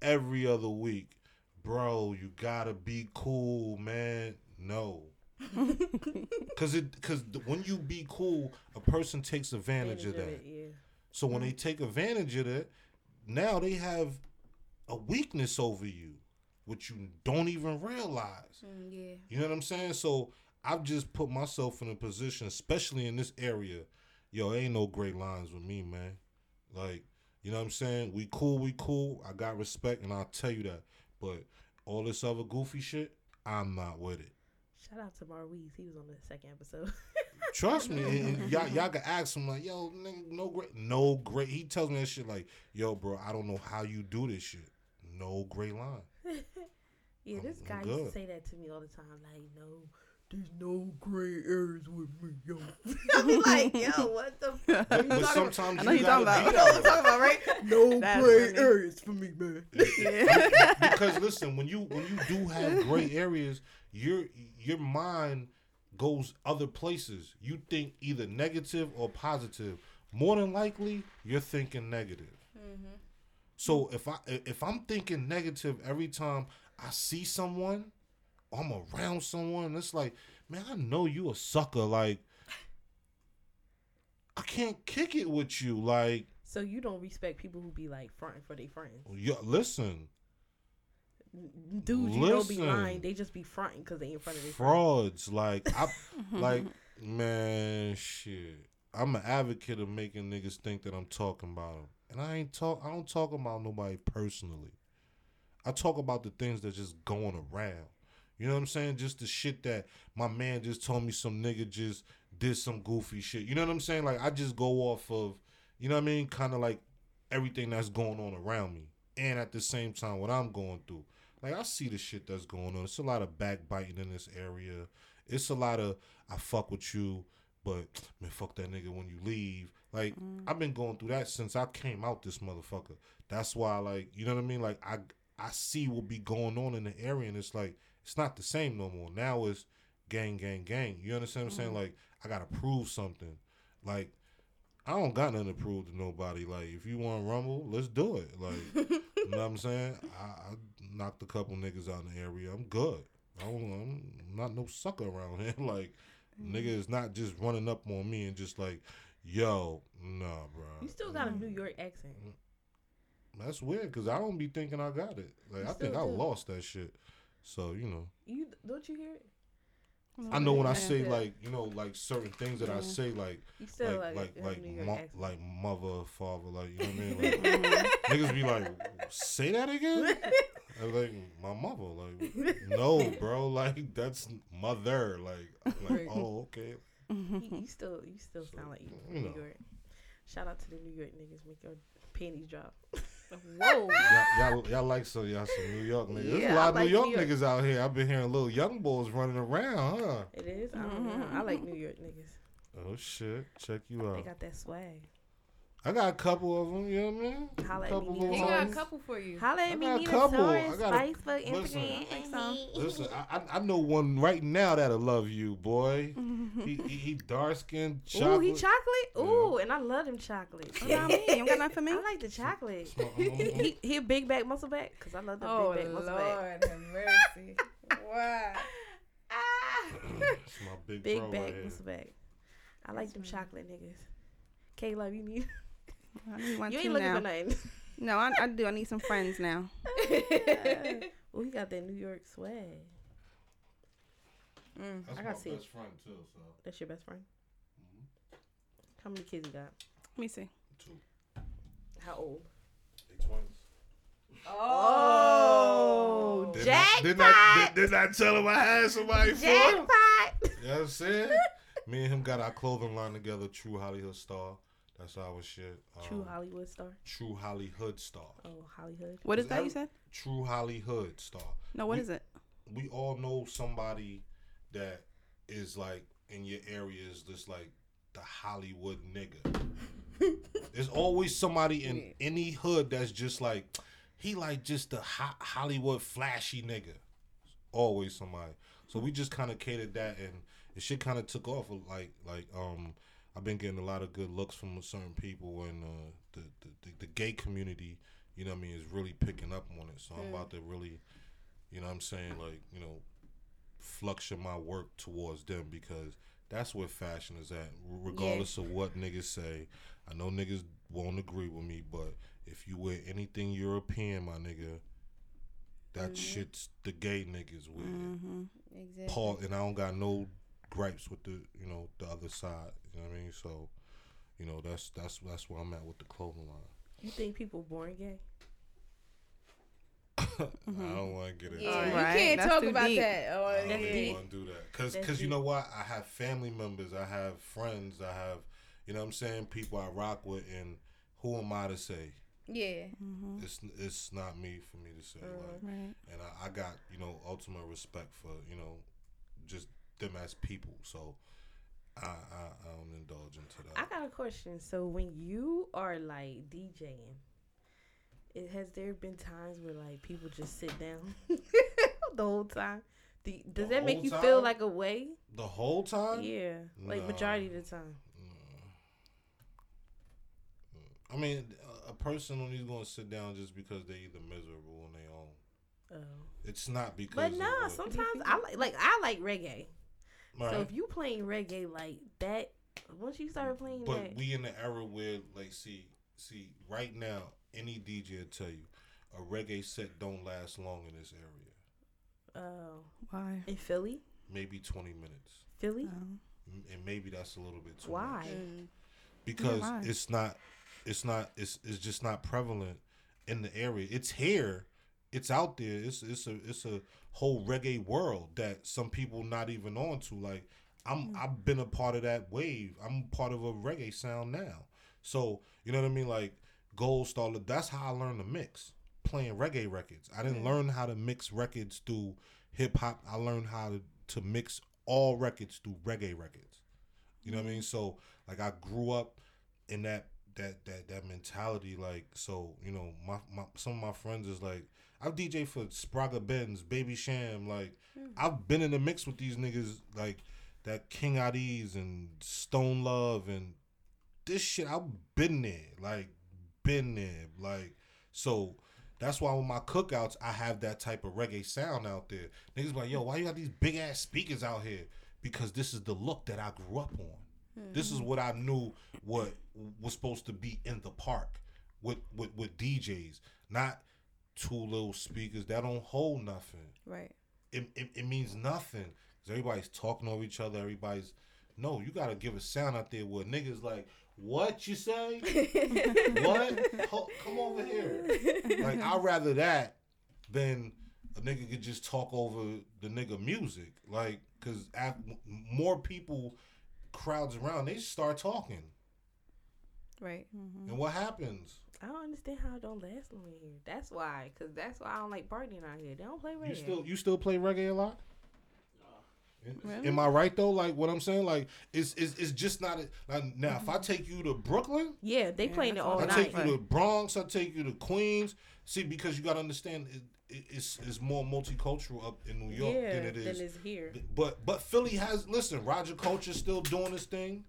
every other week. Bro, you gotta be cool, man. No. Cause it, cause when you be cool, a person takes advantage, of that. it, yeah. So when they take advantage of it, now they have a weakness over you, which you don't even realize. Mm, yeah. You know what I'm saying? So I've just put myself in a position, especially in this area. Yo, ain't no great lines with me, man. Like, you know what I'm saying? We cool, we cool. I got respect, and I'll tell you that. But all this other goofy shit, I'm not with it. Shout out to Marweez. He was on the second episode. Trust me, and, and y'all, y'all can ask him like, "Yo, nigga, no great, no great." He tells me that shit like, "Yo, bro, I don't know how you do this shit. No great line." yeah, this I'm guy used to say that to me all the time. Like, no, there's no gray areas with me, yo. I'm like, yo, what the? F- But, but I sometimes know you you gotta talking be about. that talking about, right? no That's gray funny. areas for me, man. Yeah. because listen, when you when you do have gray areas, your your mind goes other places. You think either negative or positive. More than likely, you're thinking negative. Mm-hmm. So if I if I'm thinking negative every time I see someone, I'm around someone, it's like, man, I know you a sucker. Like, I can't kick it with you. Like, So you don't respect people who be like fronting for their friends. yo, listen, Dudes, you don't be lying. They just be fronting because they in front of their friends. frauds. Like, I like, man, shit. I'm an advocate of making niggas think that I'm talking about them, and I ain't talk. I don't talk about nobody personally. I talk about the things that's just going around. You know what I'm saying? Just the shit that my man just told me some nigga just did some goofy shit. You know what I'm saying? Like I just go off of, you know what I mean? Kind of like everything that's going on around me, and at the same time what I'm going through. Like I see the shit that's going on. It's a lot of backbiting in this area. It's a lot of I fuck with you, but man, fuck that nigga when you leave. Like mm. I've been going through that since I came out this motherfucker. That's why, like, you know what I mean? Like I I see what be going on in the area, and it's like it's not the same no more. Now it's gang, gang, gang. You understand what I'm saying? Mm. Like I gotta prove something. Like I don't got nothing to prove to nobody. Like if you want rumble, let's do it. Like you know what I'm saying? I, I knocked a couple niggas out in the area. I'm good. I don't, I'm not no sucker around here. like nigga mm. is not just running up on me and just like, yo, nah, bro. You still got a New mm. York accent. Mm. That's weird because I don't be thinking I got it. Like You I think I lost that shit. So you know, You don't you hear it? I know when I say like you know like certain things that I say like like like like like mo- like mother father like you know what I mean like Mhm. niggas be like say that again I'm like my mother like no bro like that's mother like like oh okay mm-hmm. you, you still you still So, sound like you from you New know. York. Shout out to the New York niggas. Make your panties drop. Whoa. y'all, y'all, y'all like some y'all some New York niggas. There's Yeah, a lot I of like New York New York. niggas out here. I've been hearing little young boys running around, huh? It is. I don't know. Mm-hmm. I like New York niggas. Oh shit, check you They out. They got that swag. I got a couple of them. You know what I mean? Holla at couple me, He got a couple for you. Holla I at me, got a couple. I Taurus, got a- Spice for listen. Instagram. Think. Listen, I, I I know one right now that'll love you, boy. he, he he dark skinned chocolate. Ooh, he chocolate. Yeah. Ooh, and I love them chocolates. What about me? You don't got nothing for me? I like the chocolate. Small- I'm- I'm- he he a big back muscle back because I love the Oh big back muscle back. Lord, have mercy. wow. Ah! My big, Big bro back right here. muscle back. I like them right. chocolate niggas. K love you need. I need one You too ain't looking now. for nothing. No, I, I do. I need some friends now. well, he got that New York swag. Mm. That's I gotta see best friend too. So That's your best friend. Mhm. How many kids you got? Let me see. two, How old? they twins. Oh, Didn't jackpot! I, didn't, I, did, didn't I tell him I had somebody for jackpot! You know what I'm saying? Me and him got our clothing line together. True Hollywood Star. That's our shit. Um, True Hollywood star. True Hollywood Star. Oh, Hollywood. What is Is that that- you said? True Hollywood Star. No, what We- is it? we all know somebody that is like in your area is just like the Hollywood nigga. There's always somebody in Yeah. any hood that's just like he like just the ho- Hollywood flashy nigga. Always somebody. So we just kind of catered that, and the shit kind of took off. Like like um, I've been getting a lot of good looks from certain people, and uh, the, the the the gay community, you know, what I mean, is really picking up on it. So I'm about to really, you know, what I'm saying like you know, flucture my work towards them because that's where fashion is at. Regardless of what niggas say, I know niggas won't agree with me, but if you wear anything European, my nigga, that shit's the gay niggas wear. Mm-hmm. Exactly. Paul and I don't got no gripes with the you know the other side. You know what I mean? So, you know that's that's that's where I'm at with the clothing line. You think people born gay? I don't want to get into Yeah, it. you can't that's talk about deep. that. Oh, I That's don't yeah. want to do that because That's you know what? I have family members, I have friends, I have you know what I'm saying people I rock with, and who am I to say? Yeah. Mm-hmm. It's it's not me for me to say. Like, Right. and I, I got you know ultimate respect for you know just them as people. So I I, I don't indulge into that. I got a question. So when you are like DJing, it has there been times where like people just sit down the whole time? Do, does The that make whole you feel like a way? the whole time. Yeah, like No. majority of the time. I mean, a- a person only going to sit down just because they either miserable on their own. Oh. It's not because. But of nah, sometimes I like like I like reggae. Right. So if you playing reggae like that, once you start playing But that, we in the era where, like, see, see, right now, any DJ will tell you a reggae set don't last long in this area. oh, Why? in Philly, Maybe twenty minutes, Philly, M- and maybe that's a little bit too why? much. Mm. because why? it's not it's not it's it's just not prevalent in the area it's here it's out there it's it's a it's a whole reggae world that some people not even on to. Like i'm mm. i've been a part of that wave. I'm part of a reggae sound now. So you know what i mean? Like gold star that's how i learned to mix playing reggae records. I didn't learn how to mix records through hip-hop i learned how to, to mix all records through reggae records. You know what I mean? So like I grew up in that that that that mentality. Like so, you know, my, my some of my friends is like I've DJ for Spragga Benz, Baby Cham. Like hmm. I've been in the mix with these niggas like that King Addies and Stone Love and this shit. I've been there, like been there, like so. That's why with my cookouts, I have that type of reggae sound out there. Niggas be like, yo, why you got these big ass speakers out here? Because this is the look that I grew up on. This is hmm. what I knew what was supposed to be in the park with with, with DJs, not two little speakers that don't hold nothing. Right. It, it, it means nothing because everybody's talking over each other. Everybody's no, you gotta give a sound out there where niggas like, what you say? what? Ho- come over here. Like I'd rather that than a nigga could just talk over the nigga music. Like, cause af- more people crowds around, they start talking, Right. Mm-hmm. and what happens? I don't understand how it don't last long in here. That's why, cause that's why I don't like partying out here. They don't play reggae. You still you still play reggae a lot? Really? Am I right though? Like what I'm saying, like it's it's, it's just not a, like, now. If I mm-hmm. take you to Brooklyn, yeah, they Yeah, playing it all what I I'm take you to Bronx, I take you to Queens. See, because you gotta understand, it, it, it's it's more multicultural up in New York yeah, than it is. than it's here. But but Philly has listen. Roger Culture's still doing his thing.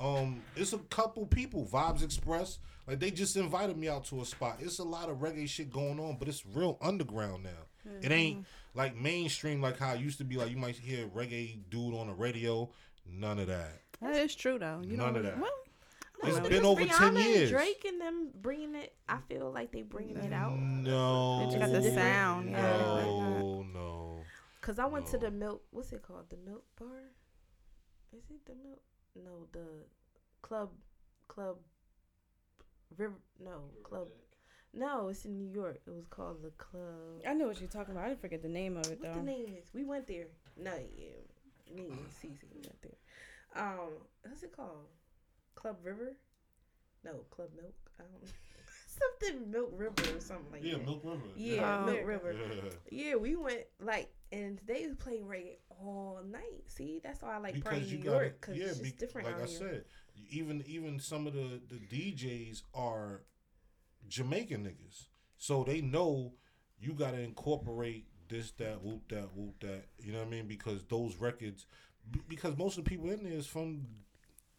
Um, it's a couple people. Vibes Express, like they just invited me out to a spot. It's a lot of reggae shit going on, but it's real underground now. It ain't like mainstream like how it used to be. Like you might hear reggae dude on the radio. None of that. that is true though. You None know, of that. Well, It's know. been over Rihanna ten and years. Drake and them bringing it. I feel like they bringing it out. No, They just got the sound. Yeah. No, no. Cause I went to the milk. What's it called? The milk bar. Is it the milk? No, the club. Club. River. No, club. No, it's in New York. It was called the club. I know what you're talking about. I didn't forget the name of it What though. the name is? We went there. No, yeah, me and Cece went there. Um, what's it called? Club River? No, Club Milk. I don't. something Milk River or something like Yeah, that. Milk River. Yeah, Oh. Milk River. Yeah. Yeah, we went like, and they was playing reggae all night. See, that's why I like because playing you New got York because yeah, it's be- different like I here. said, even even some of the the DJs are Jamaican niggas, so they know you got to incorporate this, that, whoop, that, whoop, that. You know what I mean? Because those records, because most of the people in there is from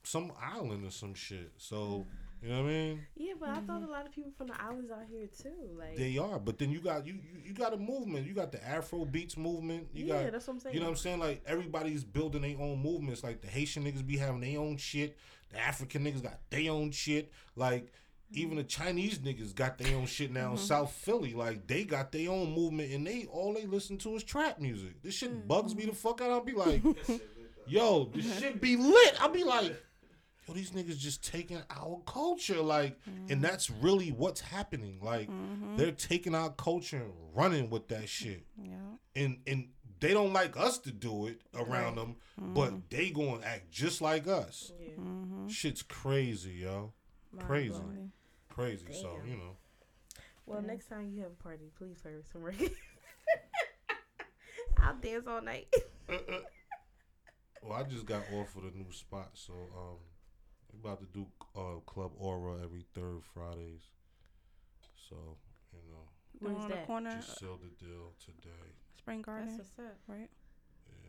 some island or some shit. So you know what I mean? Yeah, but I thought a lot of people from the islands out here too. Like, They are, but then you got you you, you got a movement. You got the Afro beats movement. You yeah, got that's what I'm saying. You know what I'm saying? Like everybody's building their own movements. Like the Haitian niggas be having their own shit. The African niggas got their own shit. Like mm-hmm. even the Chinese niggas got their own shit now in South Philly. Like they got their own movement and they all they listen to is trap music. This shit bugs me the fuck out. I'll be like, yo, this shit be lit. I'll be like, yo, these niggas just taking our culture. Like, and mm-hmm. that's really what's happening. Like, mm-hmm. they're taking our culture and running with that shit Yeah. and and they don't like us to do it around them, but mm-hmm. they gonna act just like us. Yeah. Mm-hmm. Shit's crazy, yo. Crazy, Mind-blowing. crazy. So you know, Well, next time you have a party, please play some reggae. I'll dance all night. Uh, uh. well, I just got offered a new spot, so um, we about to do uh Club Aura every third Fridays. So you know, The one Where's on the that? corner, just sealed the deal today. Spring Garden, That's what's up. right?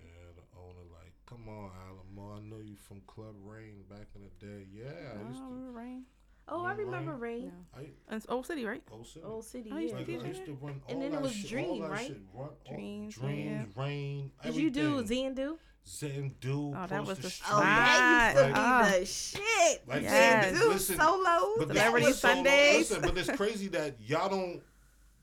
Yeah, the owner like, come on, Alamo, I know you from Club Rain back in the day. Yeah, I used Oh, to. remember rain. Oh, I remember No. Rain. I It's Old City, right? oh, city. Old City, I used yeah. to Like, DJ I used to run all And then it was shit, Dream, right? Shit, run, all- Dreams, dreams, rain. Did you do everything. Zandu? Zandu? Oh, that was to the Street. Oh, that used to Right. be the shit. Like, Yes. Zandu listen, solo. But this Celebrity was so long- Sundays. Listen, but it's crazy that y'all don't,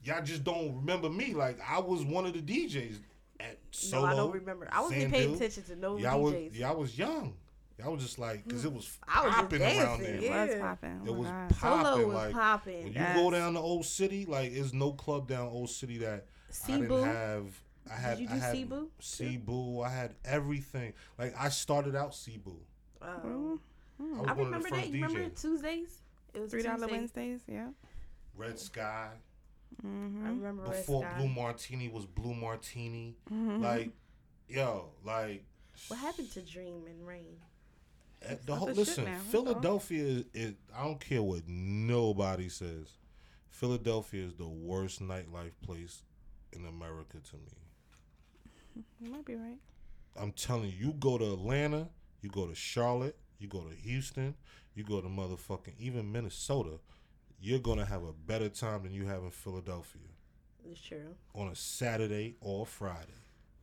y'all just don't remember me. Like I was one of the DJs at solo. no. I don't remember. I wasn't paying attention to no Y'all was, DJs. y'all was young. Y'all was just like, cause it was mm, I was just popping around dancing, there. It was popping. Oh It my was God. Solo popping. was Like popping. when you go down to Old City, like there's no club down Old City that I didn't have. I had. you I do had Cebu. Cebu. I had everything. Like I started out Cebu. Oh. I, was I one of remember the that. first You remember Tuesdays? It was Three dollar Wednesdays, yeah. Red Sky. Mm-hmm. I remember Red Before Sky. Blue Martini was Blue Martini. Mm-hmm. Like, yo, like. What happened to Dream and Rain? eh, The whole the listen, now, that's all. Philadelphia is, is. I don't care what nobody says. Philadelphia is the worst nightlife place in America to me. You might be right. I'm telling you, you go to Atlanta, you go to Charlotte, you go to Houston, you go to motherfucking even Minnesota, you're gonna have a better time than you have in Philadelphia It's true. on a Saturday or Friday.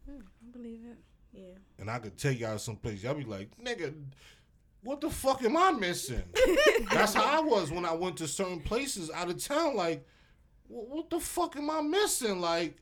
Hmm, I believe it. Yeah. And I could take y'all someplace. Y'all be like, nigga, what the fuck am I missing? That's how I was when I went to certain places out of town. Like, what the fuck am I missing? Like,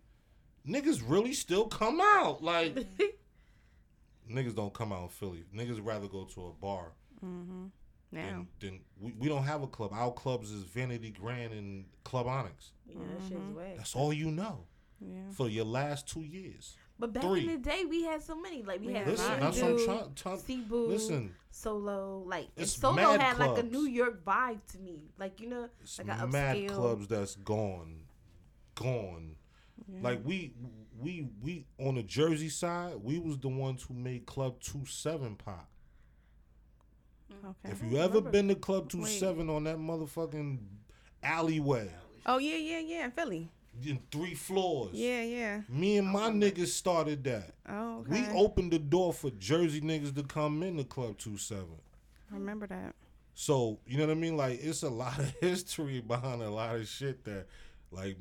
niggas really still come out. Like, niggas don't come out in Philly. Niggas rather go to a bar Mm-hmm. Now. than, than we, we don't have a club. Our clubs is Vanity Grand and Club Onyx. Yeah, that shit's whack. That's all you know Yeah. for your last two years. But back Three. in the day, we had so many. Like we We had had Listen, that's what I'm Zandu, trying. trying Cebu, listen, Solo. Like It's Solo mad had like a. New York vibe to me. Like you know, it's like a mad upscale. clubs that's gone, gone. Yeah. Like we, we, we on the Jersey side, we was the ones who made Club Two Seven pop. Mm. okay. If you ever remember. been to Club Two Wait. Seven on that motherfucking alleyway Oh yeah, yeah, yeah. In Philly. in three floors, Yeah, yeah. me and my niggas started that. Oh, okay. We opened the door for Jersey niggas to come in the Club Two Seven. I remember that. So you know what I mean? Like it's a lot of history behind a lot of shit that, like,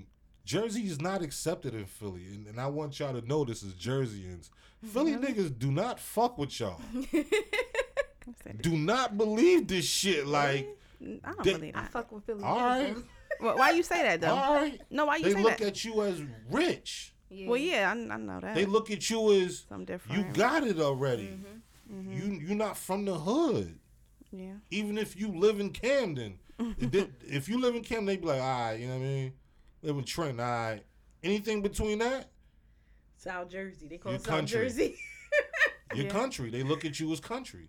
Jersey is not accepted in Philly, and, and I want y'all to know this as Jerseyans. Mm-hmm. Philly niggas do not fuck with y'all. Do not believe this shit. Mm, like, I don't they- believe I fuck with Philly. all right, Well, why you say that though? all right. No, why you They say look that? at you as rich. Yeah. well, yeah, I, I know that. They look at you as Something different. you got it already. Mm-hmm. mm-hmm. You you not from the hood. Yeah. Even if you live in Camden, If they- if you live in Camden, they be like, all right, you know what I mean. Live in Trenton, all right. Anything between that, South Jersey. They call it South country. Jersey. your Yeah. country. They look at you as country.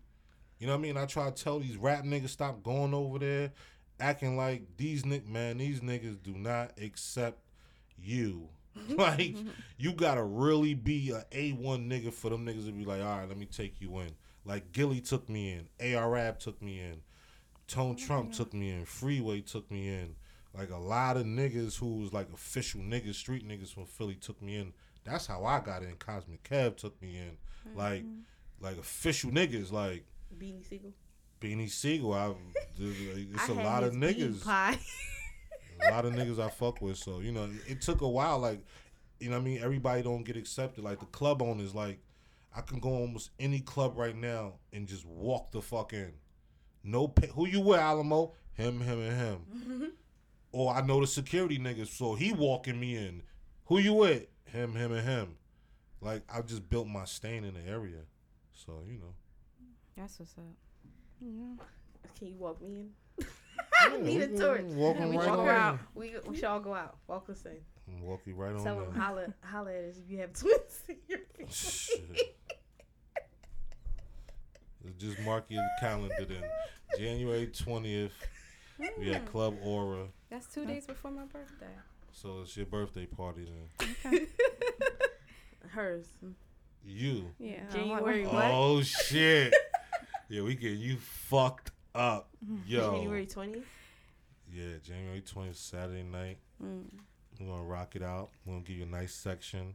You know what I mean? I try to tell these rap niggas stop going over there, acting like these nick man, these niggas do not accept you. like you gotta really be a A one nigga for them niggas to be like, all right, let me take you in. Like Gillie took me in, ARAB took me in, Tone Trump took me in, Freeway took me in. Like a lot of niggas who was like official niggas, street niggas from Philly took me in. That's how I got in. Cosmic Kev took me in. Like mm-hmm. like official niggas like Beanie Sigel. Beanie Sigel. I, it's I a lot of niggas. Pie. a lot of niggas I fuck with. So you know, it took a while. Like, you know, what I mean, everybody don't get accepted. Like the club owners, like, I can go almost any club right now and just walk the fuck in. No, pay. who you with, Alamo? Him, him, and him. or I know the security niggas, so he walking me in. Who you with? Him, him, and him. Like I just built my stain in the area. So you know. That's what's up. Can you walk me in? Yeah, need a we torch. gonna we right walk on in. out. We, we should all go out. Walk us in. Walk you right on Tell them holla, holla at us if you have twins. in your family. Shit. Just mark your calendar then. January 20th, we at hmm. Club Aura. That's two days before my birthday. So it's your birthday party then. Okay. Hers. You. Yeah. January What? what? Oh, shit. Yeah, we get you fucked up. Yo. January 20th. Yeah, January 20th, Saturday night. Mm. We're going to rock it out. We're going to give you a nice section.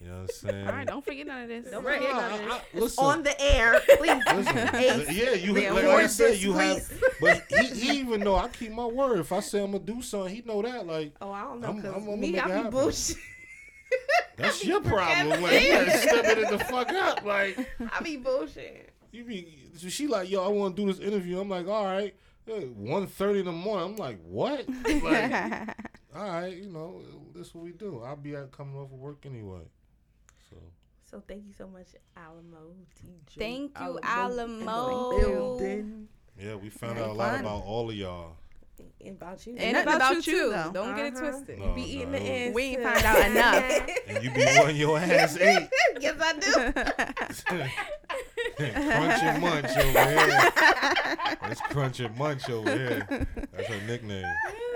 You know what I'm saying? All right, don't forget none of this. Don't Nah, forget none of I- this. listen. On the air, please. Listen, yeah, you Yeah, like, like I said, this, you have, but he, he even know I keep my word. If I say I'm gonna do something, he know that. Like Oh, I don't know, I'm- cause I'm- I'ma me, I be bullshit. that's your problem. Like you gotta step it in the fuck up. Like I be bullshit. you be, so she like, yo, I want to do this interview. I'm like, all right. One thirty in the morning. I'm like, what? Like, all right, you know, this is what we do. I'll be out coming off of work anyway. So So thank you so much, Alamo. TJ. Thank you, in the Alamo. yeah, we found out a lot fun. about all of y'all. And about you. And And nothing about, about you, you, too. though. Don't get it Uh-huh. twisted. No, be eating no. the ass. We ain't too. found out enough. And you be wanting your ass ate. yes, I do. Crunch and munch over here. That's crunch and munch over here. That's her nickname.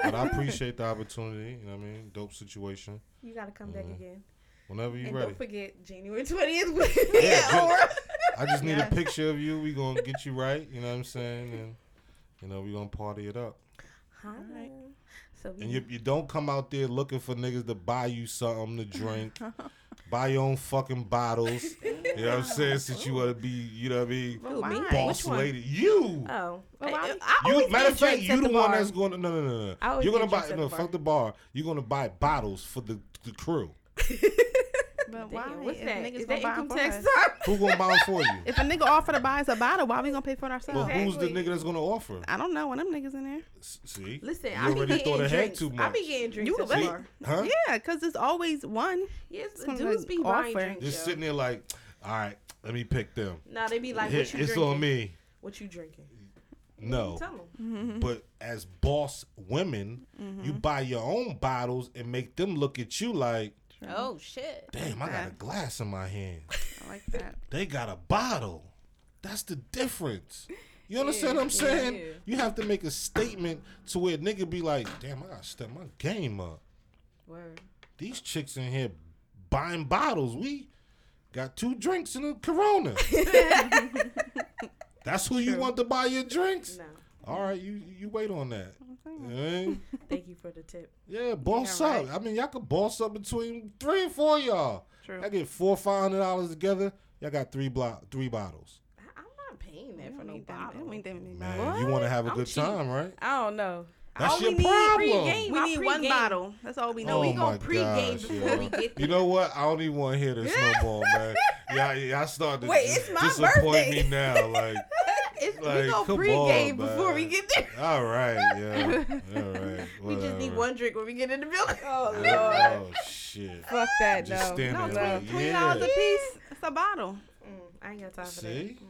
But I appreciate the opportunity. You know what I mean? Dope situation. You gotta come back Mhm. again. Whenever you and ready. don't forget January twentieth. Yeah, at Aura. I just need Yes. a picture of you. We gonna get you right. You know what I'm saying? And you know we gonna party it up. Hi. Alright. So we And you, you don't come out there looking for niggas to buy you something to drink, buy your own fucking bottles. You know what I'm saying? Since you wanna be, you know what I mean, Who, me? boss Which lady. You. Oh, well, I, I you. Matter of fact, you the, the one that's going. to No, no, no, no. You're gonna buy no the fuck bar. the bar. You're gonna buy bottles for the the crew. But Damn, why? what's if that? niggas Is that buy 'em income tax time? Who gonna buy them for you? If a nigga offer to buy us a bottle, why we gonna pay for it Well, ourselves? who's the nigga that's gonna offer? I don't know. One of them niggas in there. S- See, Listen, You I be already getting thought ahead drinks. too I much. be getting drinks You at the wait. bar. huh? Yeah, because there's always one. Yes, Some dudes niggas be buying offer. drinks. Just yo. sitting there like, all right, let me pick them. Nah, they be like, Here, "What you it's drinking? on me. What you drinking?" No, Tell them. Mm-hmm. but as boss women, you buy your own bottles and make them look at you like, Uh-huh. Oh shit. damn, I got a glass in my hand. I like that. They got a bottle. That's the difference. You understand what I'm saying? yeah. You have to make a statement to where nigga be like, damn, I gotta step my game up. Word. These chicks in here buying bottles. We got two drinks in a Corona. That's who you want to buy your drinks. No, All right, you you wait on that. Yeah, thank you for the tip. yeah boss Yeah, up. I mean, y'all could boss up between three and four of y'all. True. I get four five hundred dollars together. Y'all got three block three bottles. I, I'm not paying that for no bottle. we need them Man, bottles. you want to have a I'm good cheap. time, right? I don't know. That's All your we need problem. Pre-game. We I need one pre-game. bottle. That's all we know. oh we my gonna pre-game gosh, before yo. we get You know what? I don't even want to hear this no more, man. Y'all, y'all starting to Wait, it's my disappoint birthday. me now. Like, Like, we go pregame on, before we get there. All right, yeah. All right. We just need one drink when we get in the building. Oh Oh shit. Fuck that, Just no. stand No, there. twenty like, twenty yeah. dollars a piece. It's a bottle. Mm, I ain't got time for See? that. Mm.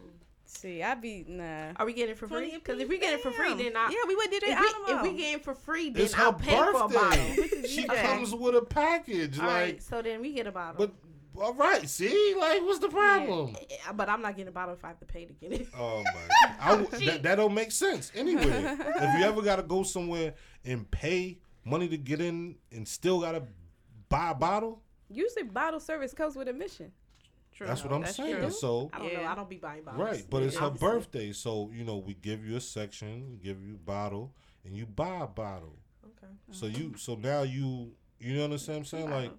See, I be nah. Are we getting it for free? Because if we get it for free, then I. yeah, we would do If we, if we get it for free, then It's I'll pay for a bottle. She comes with a package. All like, right, so then we get a bottle. but all right. See, like, what's the problem? Yeah, but I'm not getting a bottle if I have to pay to get it. Oh my! I w- that, that don't make sense anyway. if you ever gotta go somewhere and pay money to get in and still gotta buy a bottle, Usually, bottle service comes with admission. True. that's what I'm That's saying. true. So I don't know. I don't be buying bottles. right, but it's her birthday, so you know we give you a section, give you a bottle, and you buy a bottle. Okay. So you, so now you, you know what I'm saying? Bottles. Like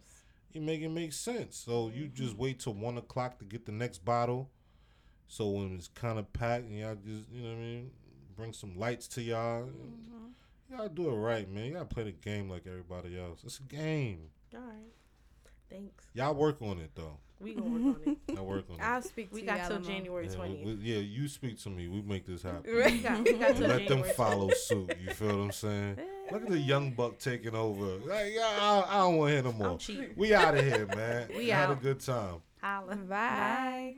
you make it make sense. So you just mm-hmm. wait till one o'clock to get the next bottle. So when it's kind of packed and y'all just, you know what I mean, bring some lights to y'all. Mm-hmm. Y'all do it right, man. You gotta play the game like everybody else. It's a game. All right. Thanks. Y'all work on it though. We gonna work on it. Y'all work on it. I'll speak to We you, got till January Yeah, twentieth. we- yeah, you speak to me. We make this happen. We got, we got till Let them follow suit. You feel what I'm saying? Look at the young buck taking over. Like, I, I don't want to hear no more. We out of here, man. We had a good time. Holla. Bye.